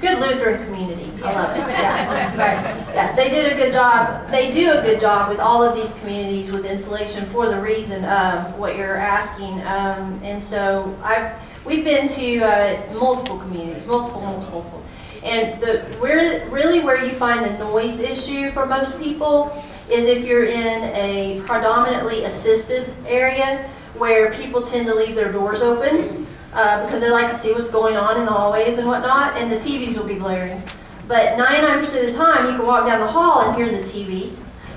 Good Lutheran community. I love it. Yeah, [LAUGHS] right. Yeah, they did a good job. They do a good job with all of these communities with insulation for the reason of what you're asking. Um, and so I've, we've been to uh, multiple communities, multiple, multiple, multiple. And the, where, really where you find the noise issue for most people is if you're in a predominantly assisted area where people tend to leave their doors open uh, because they like to see what's going on in the hallways and whatnot, and the TVs will be blaring. But 99% of the time, you can walk down the hall and hear the TV,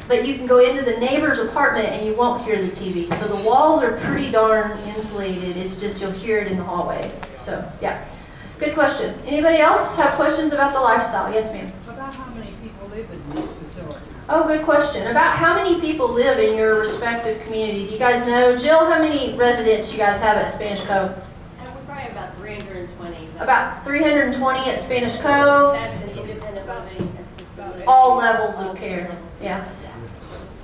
but you can go into the neighbor's apartment and you won't hear the TV. So the walls are pretty darn insulated. It's just you'll hear it in the hallways. So yeah, good question. Anybody else have questions about the lifestyle? Yes, ma'am. About how many people live in these facilities? Oh, good question. About how many people live in your respective community? Do you guys know? Jill, how many residents you guys have at Spanish Cove? Uh, We're probably about 320. About 320 at Spanish Cove, That's an independent living assisted all levels of care. Yeah.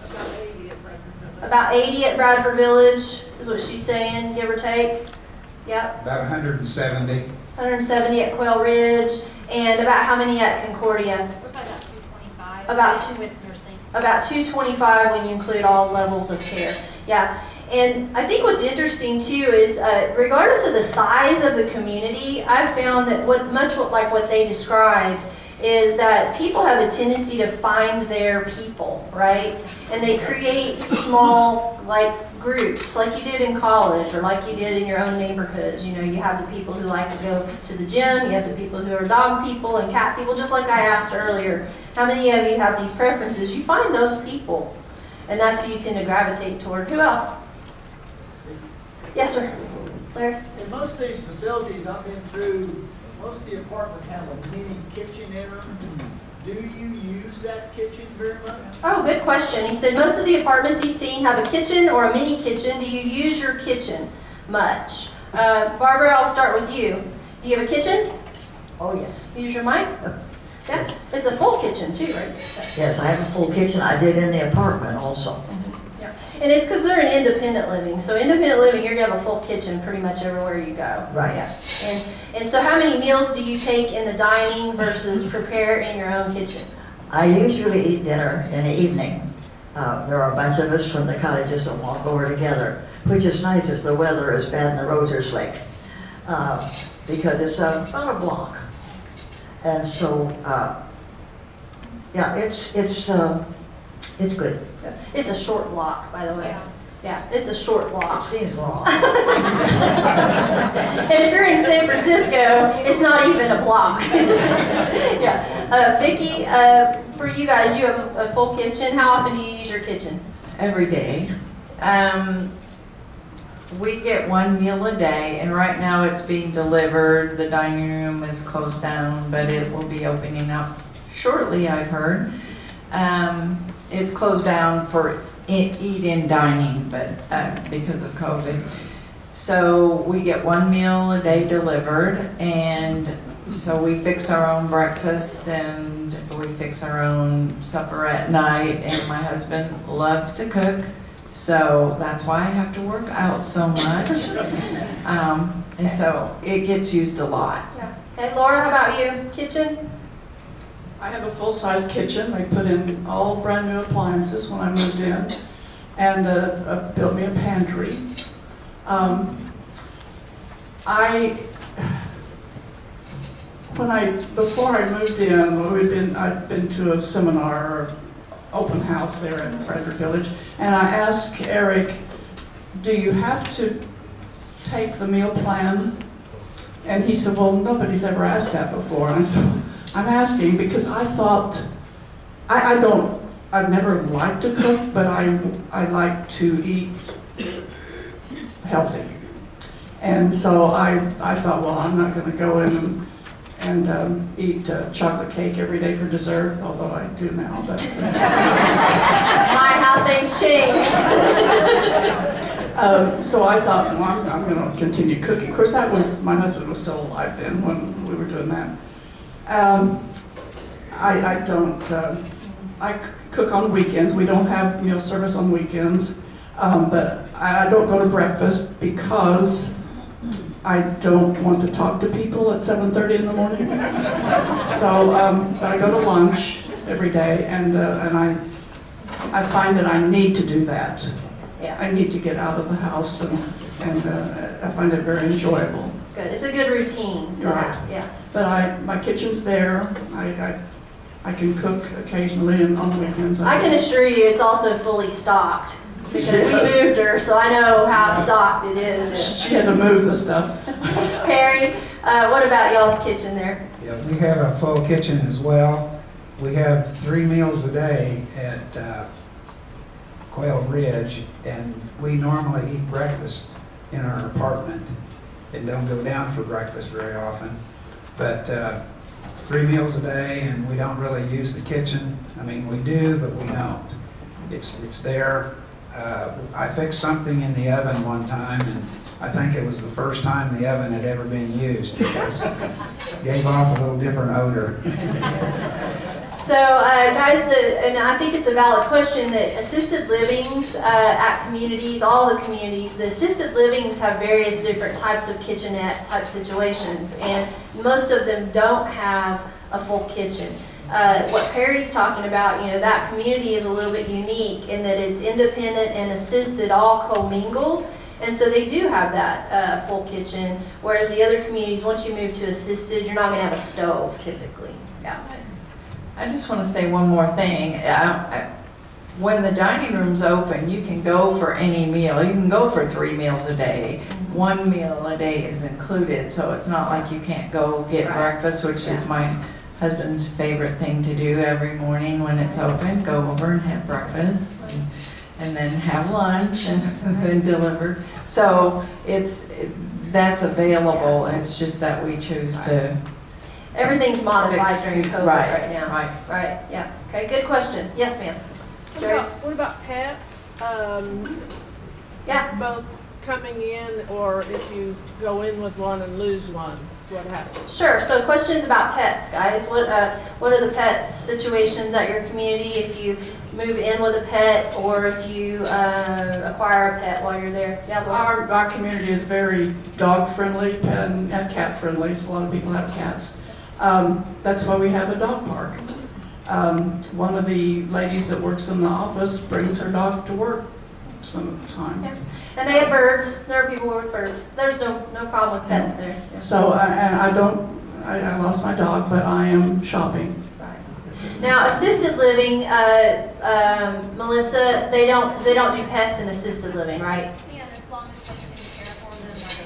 About eighty at Bradford. About 80 at Bradford Village is what she's saying, give or take. Yep. About 170. 170 at Quail Ridge, and about how many at Concordia? We're about 225. About two- With nursing. About 225 when you include all levels of care. Yeah. And I think what's interesting too is, uh, regardless of the size of the community, I've found that what much like what they described is that people have a tendency to find their people, right? And they create small like groups, like you did in college or like you did in your own neighborhoods. You know, you have the people who like to go to the gym, you have the people who are dog people and cat people, just like I asked earlier. How many of you have these preferences? You find those people, and that's who you tend to gravitate toward. Who else? Yes, sir. Larry? In most of these facilities I've been through, most of the apartments have a mini kitchen in them. Do you use that kitchen very much? Oh, good question. He said most of the apartments he's seen have a kitchen or a mini kitchen. Do you use your kitchen much? Uh, Barbara, I'll start with you. Do you have a kitchen? Oh, yes. Use your mic? Yeah, it's a full kitchen too, right? Yes, I have a full kitchen. I did in the apartment also. And it's because they're in independent living. So independent living, you're gonna have a full kitchen pretty much everywhere you go. Right. Yeah. And, and so how many meals do you take in the dining versus [LAUGHS] prepare in your own kitchen? I usually eat dinner in the evening. Uh, there are a bunch of us from the cottages that walk over together, which is nice as the weather is bad and the roads are slick. Uh, because it's uh, about a block. And so, uh, yeah, it's, it's, uh, it's good. It's a short block, by the way. Yeah, it's a short walk. It block. seems long. [LAUGHS] [LAUGHS] And if you're in San Francisco, it's not even a block. [LAUGHS] Yeah. Uh, Vicki, uh, for you guys, you have a, a full kitchen. How often do you use your kitchen? every day. Um, we get one meal a day, and right now it's being delivered. The dining room is closed down, but it will be opening up shortly, I've heard. Um, it's closed down for eat-in dining, but uh, because of COVID. So we get one meal a day delivered, and so we fix our own breakfast and we fix our own supper at night. And my husband loves to cook, so that's why I have to work out so much. [LAUGHS] Um, and so it gets used a lot. Okay, Laura, how about you? Kitchen? I have a full-size kitchen. I put in all brand-new appliances when I moved in, and uh, uh, built me a pantry. Um, I, when I, before I moved in, we've been, I've been to a seminar or open house there in Bradford Village, and I asked Eric, do you have to take the meal plan? And he said, well, nobody's ever asked that before. And I said, I'm asking because I thought, I, I don't, I've never liked to cook, but I, I like to eat healthy. And so I, I thought, well, I'm not gonna go in and, and um, eat uh, chocolate cake every day for dessert, although I do now, but. My, how things change. Um, so I thought, well, I'm, I'm gonna continue cooking. Of course, that was, my husband was still alive then when we were doing that. Um, I, I don't, uh, I cook on weekends. We don't have meal service on weekends. Um, but I, don't go to breakfast because I don't want to talk to people at seven thirty in the morning. So, um, so I go to lunch every day and, uh, and I, I find that I need to do that. Yeah, I need to get out of the house and, and uh, I find it very enjoyable. good. It's a good routine. Right. Yeah. But I, my kitchen's there, I, I, I can cook occasionally and on weekends. I can assure you, it's also fully stocked because we moved her, so I know how stocked it is. She had to move the stuff. [LAUGHS] Perry, uh, what about y'all's kitchen there? Yeah, we have a full kitchen as well. We have three meals a day at uh, Quail Ridge, and we normally eat breakfast in our apartment and don't go down for breakfast very often. But uh, three meals a day, and we don't really use the kitchen. I mean, we do, but we don't. It's, it's there. Uh, I fixed something in the oven one time, and I think it was the first time the oven had ever been used it gave off a little different odor. So, uh, guys, the, and I think it's a valid question that assisted livings uh, at communities, all the communities, the assisted livings have various different types of kitchenette type situations, and most of them don't have a full kitchen. Uh, what Perry's talking about, you know, that community is a little bit unique in that it's independent and assisted all commingled. And so they do have that uh, full kitchen, whereas the other communities, once you move to assisted, you're not going to have a stove typically. Yeah. I just want to say one more thing. I- I- When the dining room's open, you can go for any meal. You can go for three meals a day. Mm-hmm. One meal a day is included, so it's not like you can't go get Right. breakfast, which is my husband's favorite thing to do every morning when it's open. Go over and have breakfast and- and then have lunch and then deliver. So it's, it- that's available. It's just that we choose to. Everything's modified during COVID right, right now. Right. Right, yeah. Okay, good question. Yes, ma'am. What Jerry? about, what about pets? Um, Yeah. both coming in, or if you go in with one and lose one, what happens? Sure, so questions about pets, guys. What, uh, what are the pet situations at your community if you move in with a pet or if you, uh, acquire a pet while you're there? Yeah, Laura? Our, our community is very dog-friendly and, and cat-friendly, so a lot of people have cats. Um, that's why we have a dog park. Um, one of the ladies that works in the office brings her dog to work some of the time. Yeah. And they have birds. There are people with birds. There's no, no problem with pets there. Yeah. So, uh, and I don't, I, I lost my dog, but I am shopping. Right. Now, assisted living, uh, um, Melissa, they don't, they don't do pets in assisted living, right?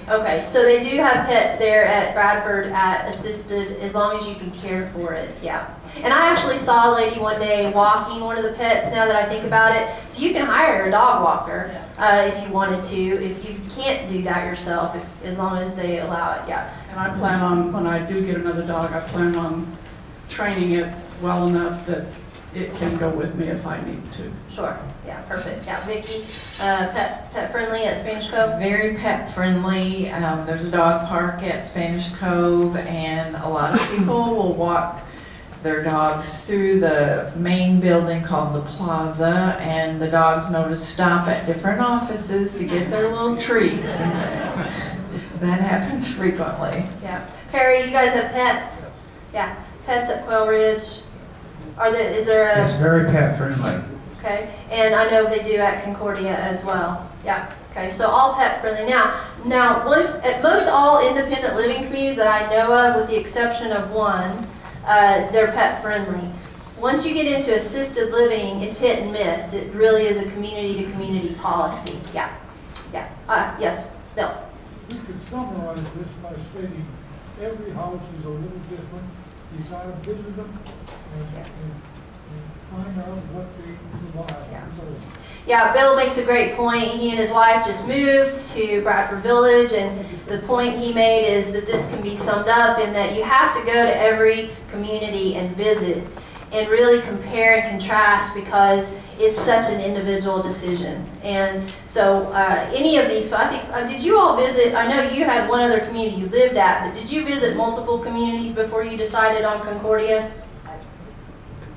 Okay, so they do have pets there at Bradford at assisted, as long as you can care for it, yeah. And I actually saw a lady one day walking one of the pets, now that I think about it. So you can hire a dog walker, uh, if you wanted to, if you can't do that yourself, if, as long as they allow it, yeah. And I plan on, when I do get another dog, I plan on training it well enough that it can go with me if I need to. Sure, yeah, perfect, yeah. Vicki, uh, pet, pet friendly at Spanish Cove? Very pet friendly. Um, there's a dog park at Spanish Cove, and a lot of people will walk their dogs through the main building called the Plaza, and the dogs know to stop at different offices to get their little treats. [LAUGHS] That happens frequently. Yeah. Perry, you guys have pets? Yes. Yeah, pets at Quail Ridge. Are there, is there a? It's very pet friendly. Okay, and I know they do at Concordia as well. Yeah, okay, so all pet friendly. Now, now, once, at most all independent living communities that I know of, with the exception of one, uh, they're pet friendly. Once you get into assisted living, it's hit and miss. It really is a community to community policy. Yeah, yeah. Uh, yes, Bill. We could summarize this by stating, every house is a little different. You gotta visit them Yeah, Bill makes a great point. He and his wife just moved to Bradford Village, and the point he made is that this can be summed up in that you have to go to every community and visit and really compare and contrast because it's such an individual decision. And so, uh, any of these, I think, uh, did you all visit? I know you had one other community you lived at, but did you visit multiple communities before you decided on Concordia?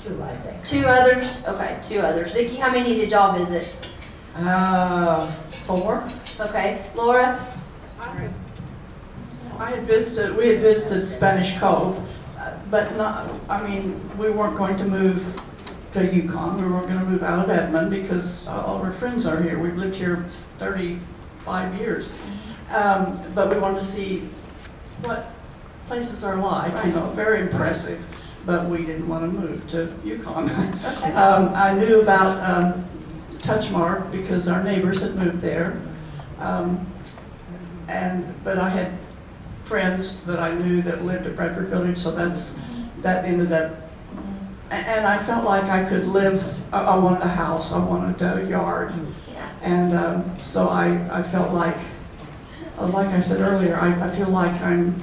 Two, I think. Two others? Okay, two others. Vicki, how many did y'all visit? Uh, four? Okay, Laura? I had visited, we had visited Spanish Cove, uh, but not, I mean, we weren't going to move to Yukon. We weren't going to move out of Edmond because all our friends are here. We've lived here 35 years. Um, But we wanted to see what places are like, you know, very impressive. But we didn't want to move to Yukon. [LAUGHS] Um, I knew about um, Touchmark because our neighbors had moved there. Um, And, but I had friends that I knew that lived at Bradford Village, so that's, that ended up, and I felt like I could live, I wanted a house, I wanted a yard. Yes. And um, so I, I felt like, uh, like I said earlier, I, I feel like I'm,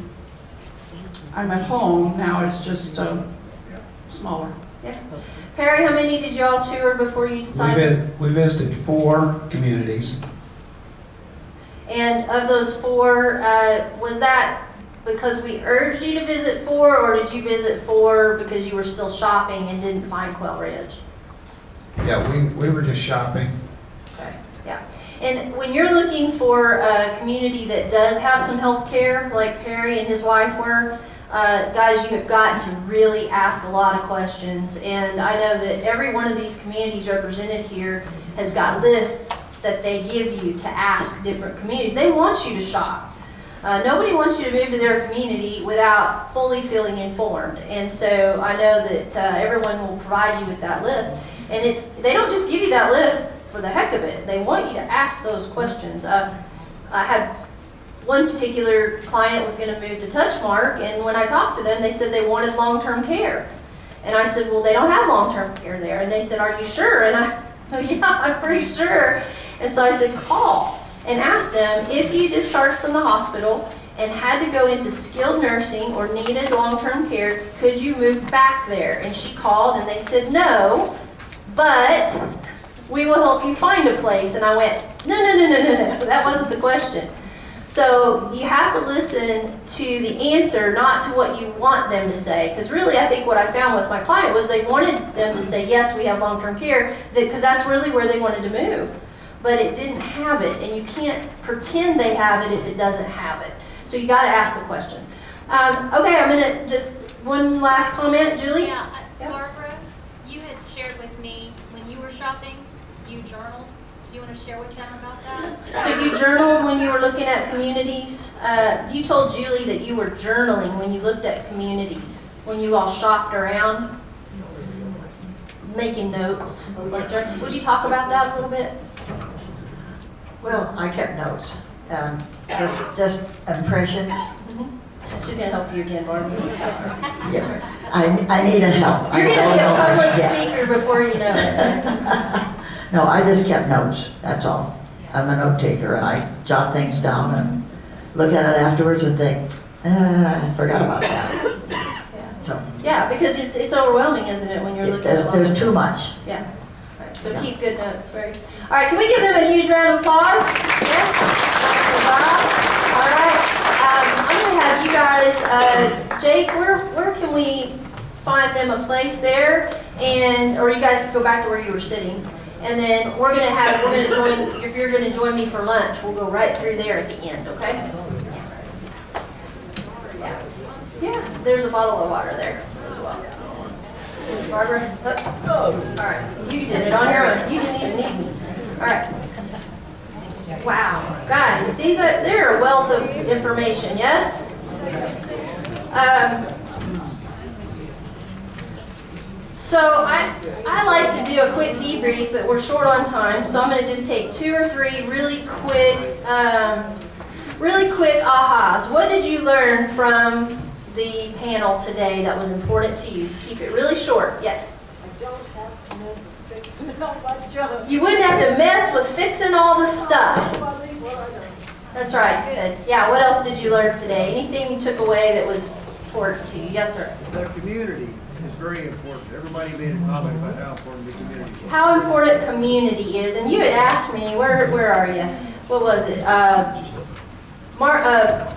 I'm at home, now it's just um, smaller. Yeah. Perry, how many did y'all tour before you We decided? vi- we visited four communities. And of those four, uh, was that because we urged you to visit four, or did you visit four because you were still shopping and didn't find Quail Ridge? Yeah, we, we were just shopping. Okay, yeah. And when you're looking for a community that does have some health care, like Perry and his wife were, uh, guys, you have got to really ask a lot of questions. And I know that every one of these communities represented here has got lists that they give you to ask different communities. They want you to shop. Uh, nobody wants you to move to their community without fully feeling informed. And so I know that uh, everyone will provide you with that list. And it's they don't just give you that list for the heck of it. They want you to ask those questions. Uh, I had one particular client was going to move to Touchmark, and when I talked to them, they said they wanted long-term care. And I said, well, they don't have long-term care there. And they said, are you sure? And I, [LAUGHS] oh, yeah, I'm pretty sure. And so I said, call and ask them if you discharged from the hospital and had to go into skilled nursing or needed long-term care, could you move back there? And she called and they said, no, but we will help you find a place. And I went, No, no, no, no, no, no, that wasn't the question. So you have to listen to the answer, not to what you want them to say. Because really, I think what I found with my client was they wanted them to say, yes, we have long-term care, because that's really where they wanted to move. But it didn't have it, and you can't pretend they have it if it doesn't have it. So you gotta ask the questions. Um, okay, I'm gonna, just, one last comment, Julie? Yeah, Yeah. uh, Barbara, you had shared with me, when you were shopping, you journaled. Do you want to share with them about that? Journaled when you were looking at communities? Uh, you told Julie that you were journaling when you looked at communities, when you all shopped around, making notes. Like, Would you talk about that a little bit? Well, I kept notes, um, just, just impressions. She's gonna help you again, Barbara. Yeah, I, I need a help. You're gonna be a know how to public speaker before you know it. [LAUGHS] No, I just kept notes, that's all. I'm a note taker and I jot things down and look at it afterwards and think, ah, I forgot about that. So, Yeah, because it's, it's overwhelming, isn't it, when you're looking at. there's, there's too much. Yeah. All right, So Yeah. keep good notes, very. All right, can we give them a huge round of applause? Yes? All right, um, I'm gonna have you guys, uh, Jake, where, where can we find them a place there? And, or you guys can go back to where you were sitting. And then we're gonna have, we're gonna join, if you're gonna join me for lunch, we'll go right through there at the end, okay? Yeah. Yeah, there's a bottle of water there as well. Barbara? Oh, all right, you did it on your own, you didn't even need me. All right. Wow, guys, these are, they're a wealth of information, yes? Um, So I, I like to do a quick debrief, but we're short on time, so I'm gonna just take two or three really quick, um, really quick ahas. What did you learn from the panel today that was important to you? Keep it really short, yes? I don't have to mess with fixing [LAUGHS] all my junk. You wouldn't have to mess with fixing all the stuff. I leave what I know. That's right, good. Yeah, what else did you learn today? Anything you took away that was important to you? Yes, sir. The community is very important. Everybody made a comment about how important the community is. How important community is, and you had asked me, where, where are you? What was it? Uh, Mar, uh,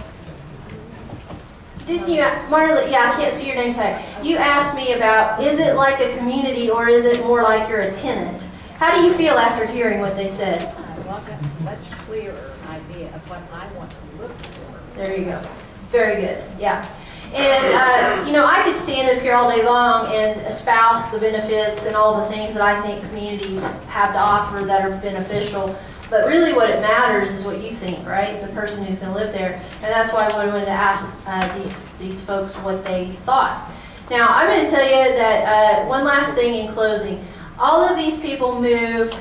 didn't you, Marla, yeah, I can't see your name tag. You asked me about, is it like a community or is it more like you're a tenant? How do you feel after hearing what they said? I want a much clearer idea of what I want to look for. There you go. Very good, yeah. And, uh, you know, I could stand up here all day long and espouse the benefits and all the things that I think communities have to offer that are beneficial. But really what it matters is what you think, right? The person who's gonna live there. And that's why I wanted to ask uh, these, these folks what they thought. Now, I'm gonna tell you that, uh, one last thing in closing. All of these people moved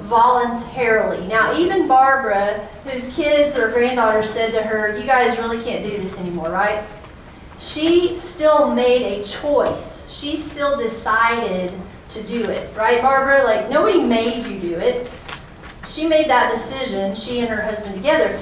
voluntarily. Now, even Barbara, whose kids or granddaughters said to her, you guys really can't do this anymore, right? She still made a choice. She still decided to do it, right, Barbara? Like, nobody made you do it. She made that decision, she and her husband together.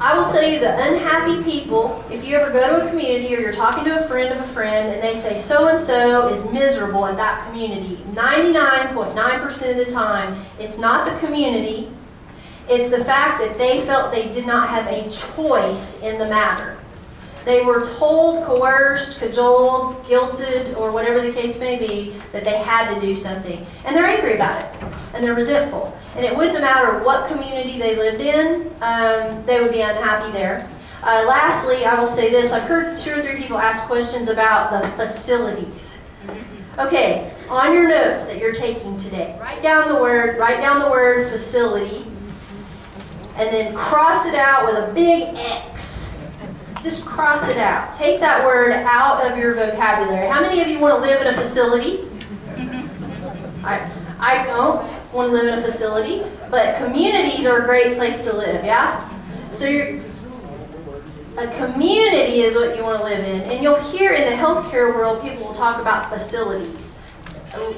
I will tell you the unhappy people, if you ever go to a community or you're talking to a friend of a friend and they say so-and-so is miserable at that community, 99.9% of the time, it's not the community, it's the fact that they felt they did not have a choice in the matter. They were told, coerced, cajoled, guilted, or whatever the case may be, that they had to do something. And they're angry about it. And they're resentful. And it wouldn't matter what community they lived in, um, they would be unhappy there. Uh, lastly, I will say this. I've heard two or three people ask questions about the facilities. Okay, on your notes that you're taking today, write down the word, write down the word facility, and then cross it out with a big X. Just cross it out. Take that word out of your vocabulary. How many of you want to live in a facility? I, I don't want to live in a facility, but communities are a great place to live, yeah? So you're, a community is what you want to live in. And you'll hear in the healthcare world, people will talk about facilities.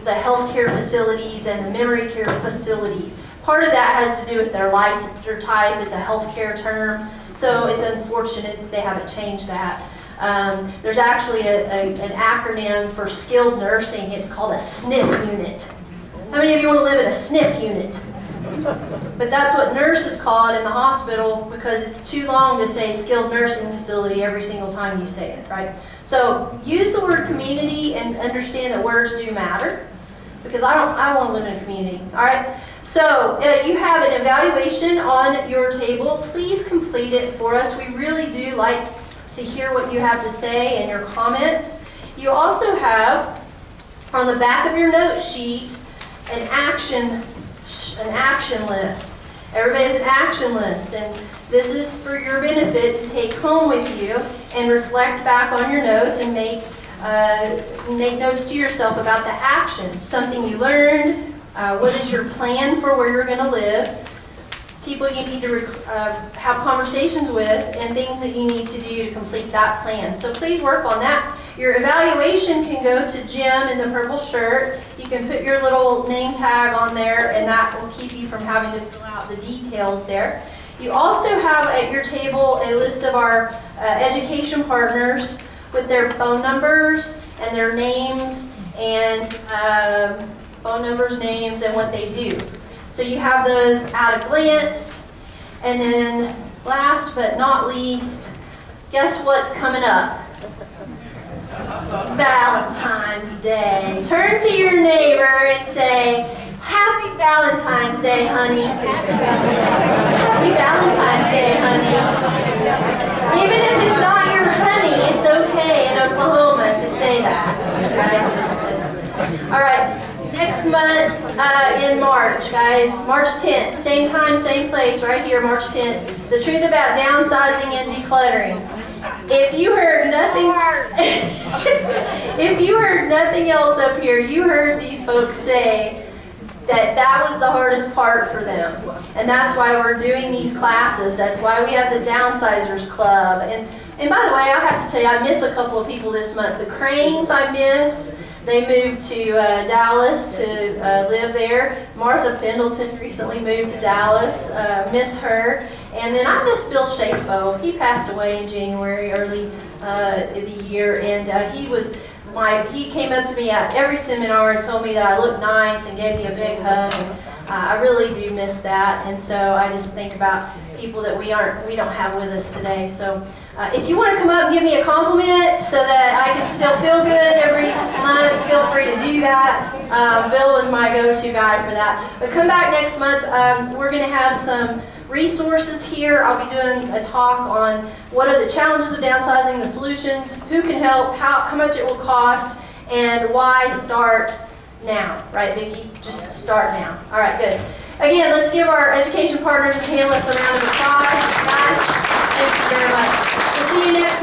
The healthcare facilities and the memory care facilities. Part of that has to do with their licensure type. It's a healthcare term. So it's unfortunate they haven't changed that. Um, there's actually a, a, an acronym for skilled nursing. It's called a SNF unit. How many of you want to live in a SNF unit? But that's what nurses call it in the hospital because it's too long to say skilled nursing facility every single time you say it, right? So use the word community and understand that words do matter because I don't, I don't want to live in a community, all right? So uh, you have an evaluation on your table. Please complete it for us. We really do like to hear what you have to say and your comments. You also have on the back of your note sheet an action an action list. Everybody has an action list, and this is for your benefit to take home with you and reflect back on your notes and make uh, make notes to yourself about the actions, something you learned, uh, what is your plan for where you're going to live, people you need to uh, have conversations with, and things that you need to do to complete that plan. So please work on that. Your evaluation can go to Jim in the purple shirt. You can put your little name tag on there, and that will keep you from having to fill out the details there. You also have at your table a list of our uh, education partners with their phone numbers and their names and um, phone numbers, names, and what they do. So you have those at a glance. And then last but not least, guess what's coming up? Valentine's Day. Turn to your neighbor and say, Happy Valentine's Day, honey. Happy Valentine's Day, honey. Even if it's not your honey, it's okay in Oklahoma to say that. All right. Next month uh, in March, guys, March 10th, same time, same place, right here, March 10th. The truth about downsizing and decluttering. If you heard nothing, [LAUGHS] if you heard nothing else up here, you heard these folks say that that was the hardest part for them. And that's why we're doing these classes. That's why we have the Downsizers Club. And, and by the way, I have to tell you, I miss a couple of people this month. The Cranes I miss. They moved to uh, Dallas to uh, live there. Martha Pendleton recently moved to Dallas. Uh, miss her. And then I miss Bill Shafo. He passed away in January, early uh, in the year, and uh, he was my. He came up to me at every seminar and told me that I looked nice and gave me a big hug. And, uh, I really do miss that, and so I just think about people that we aren't, we don't have with us today. So. Uh, if you want to come up and give me a compliment so that I can still feel good every month, feel free to do that. Um, Bill was my go-to guy for that. But come back next month. Um, we're going to have some resources here. I'll be doing a talk on what are the challenges of downsizing, the solutions, who can help, how, how much it will cost, and why start now. Right, Vicki? Just start now. All right, good. Again, let's give our education partners and panelists a round of applause. Guys, thank you very much. We'll see you next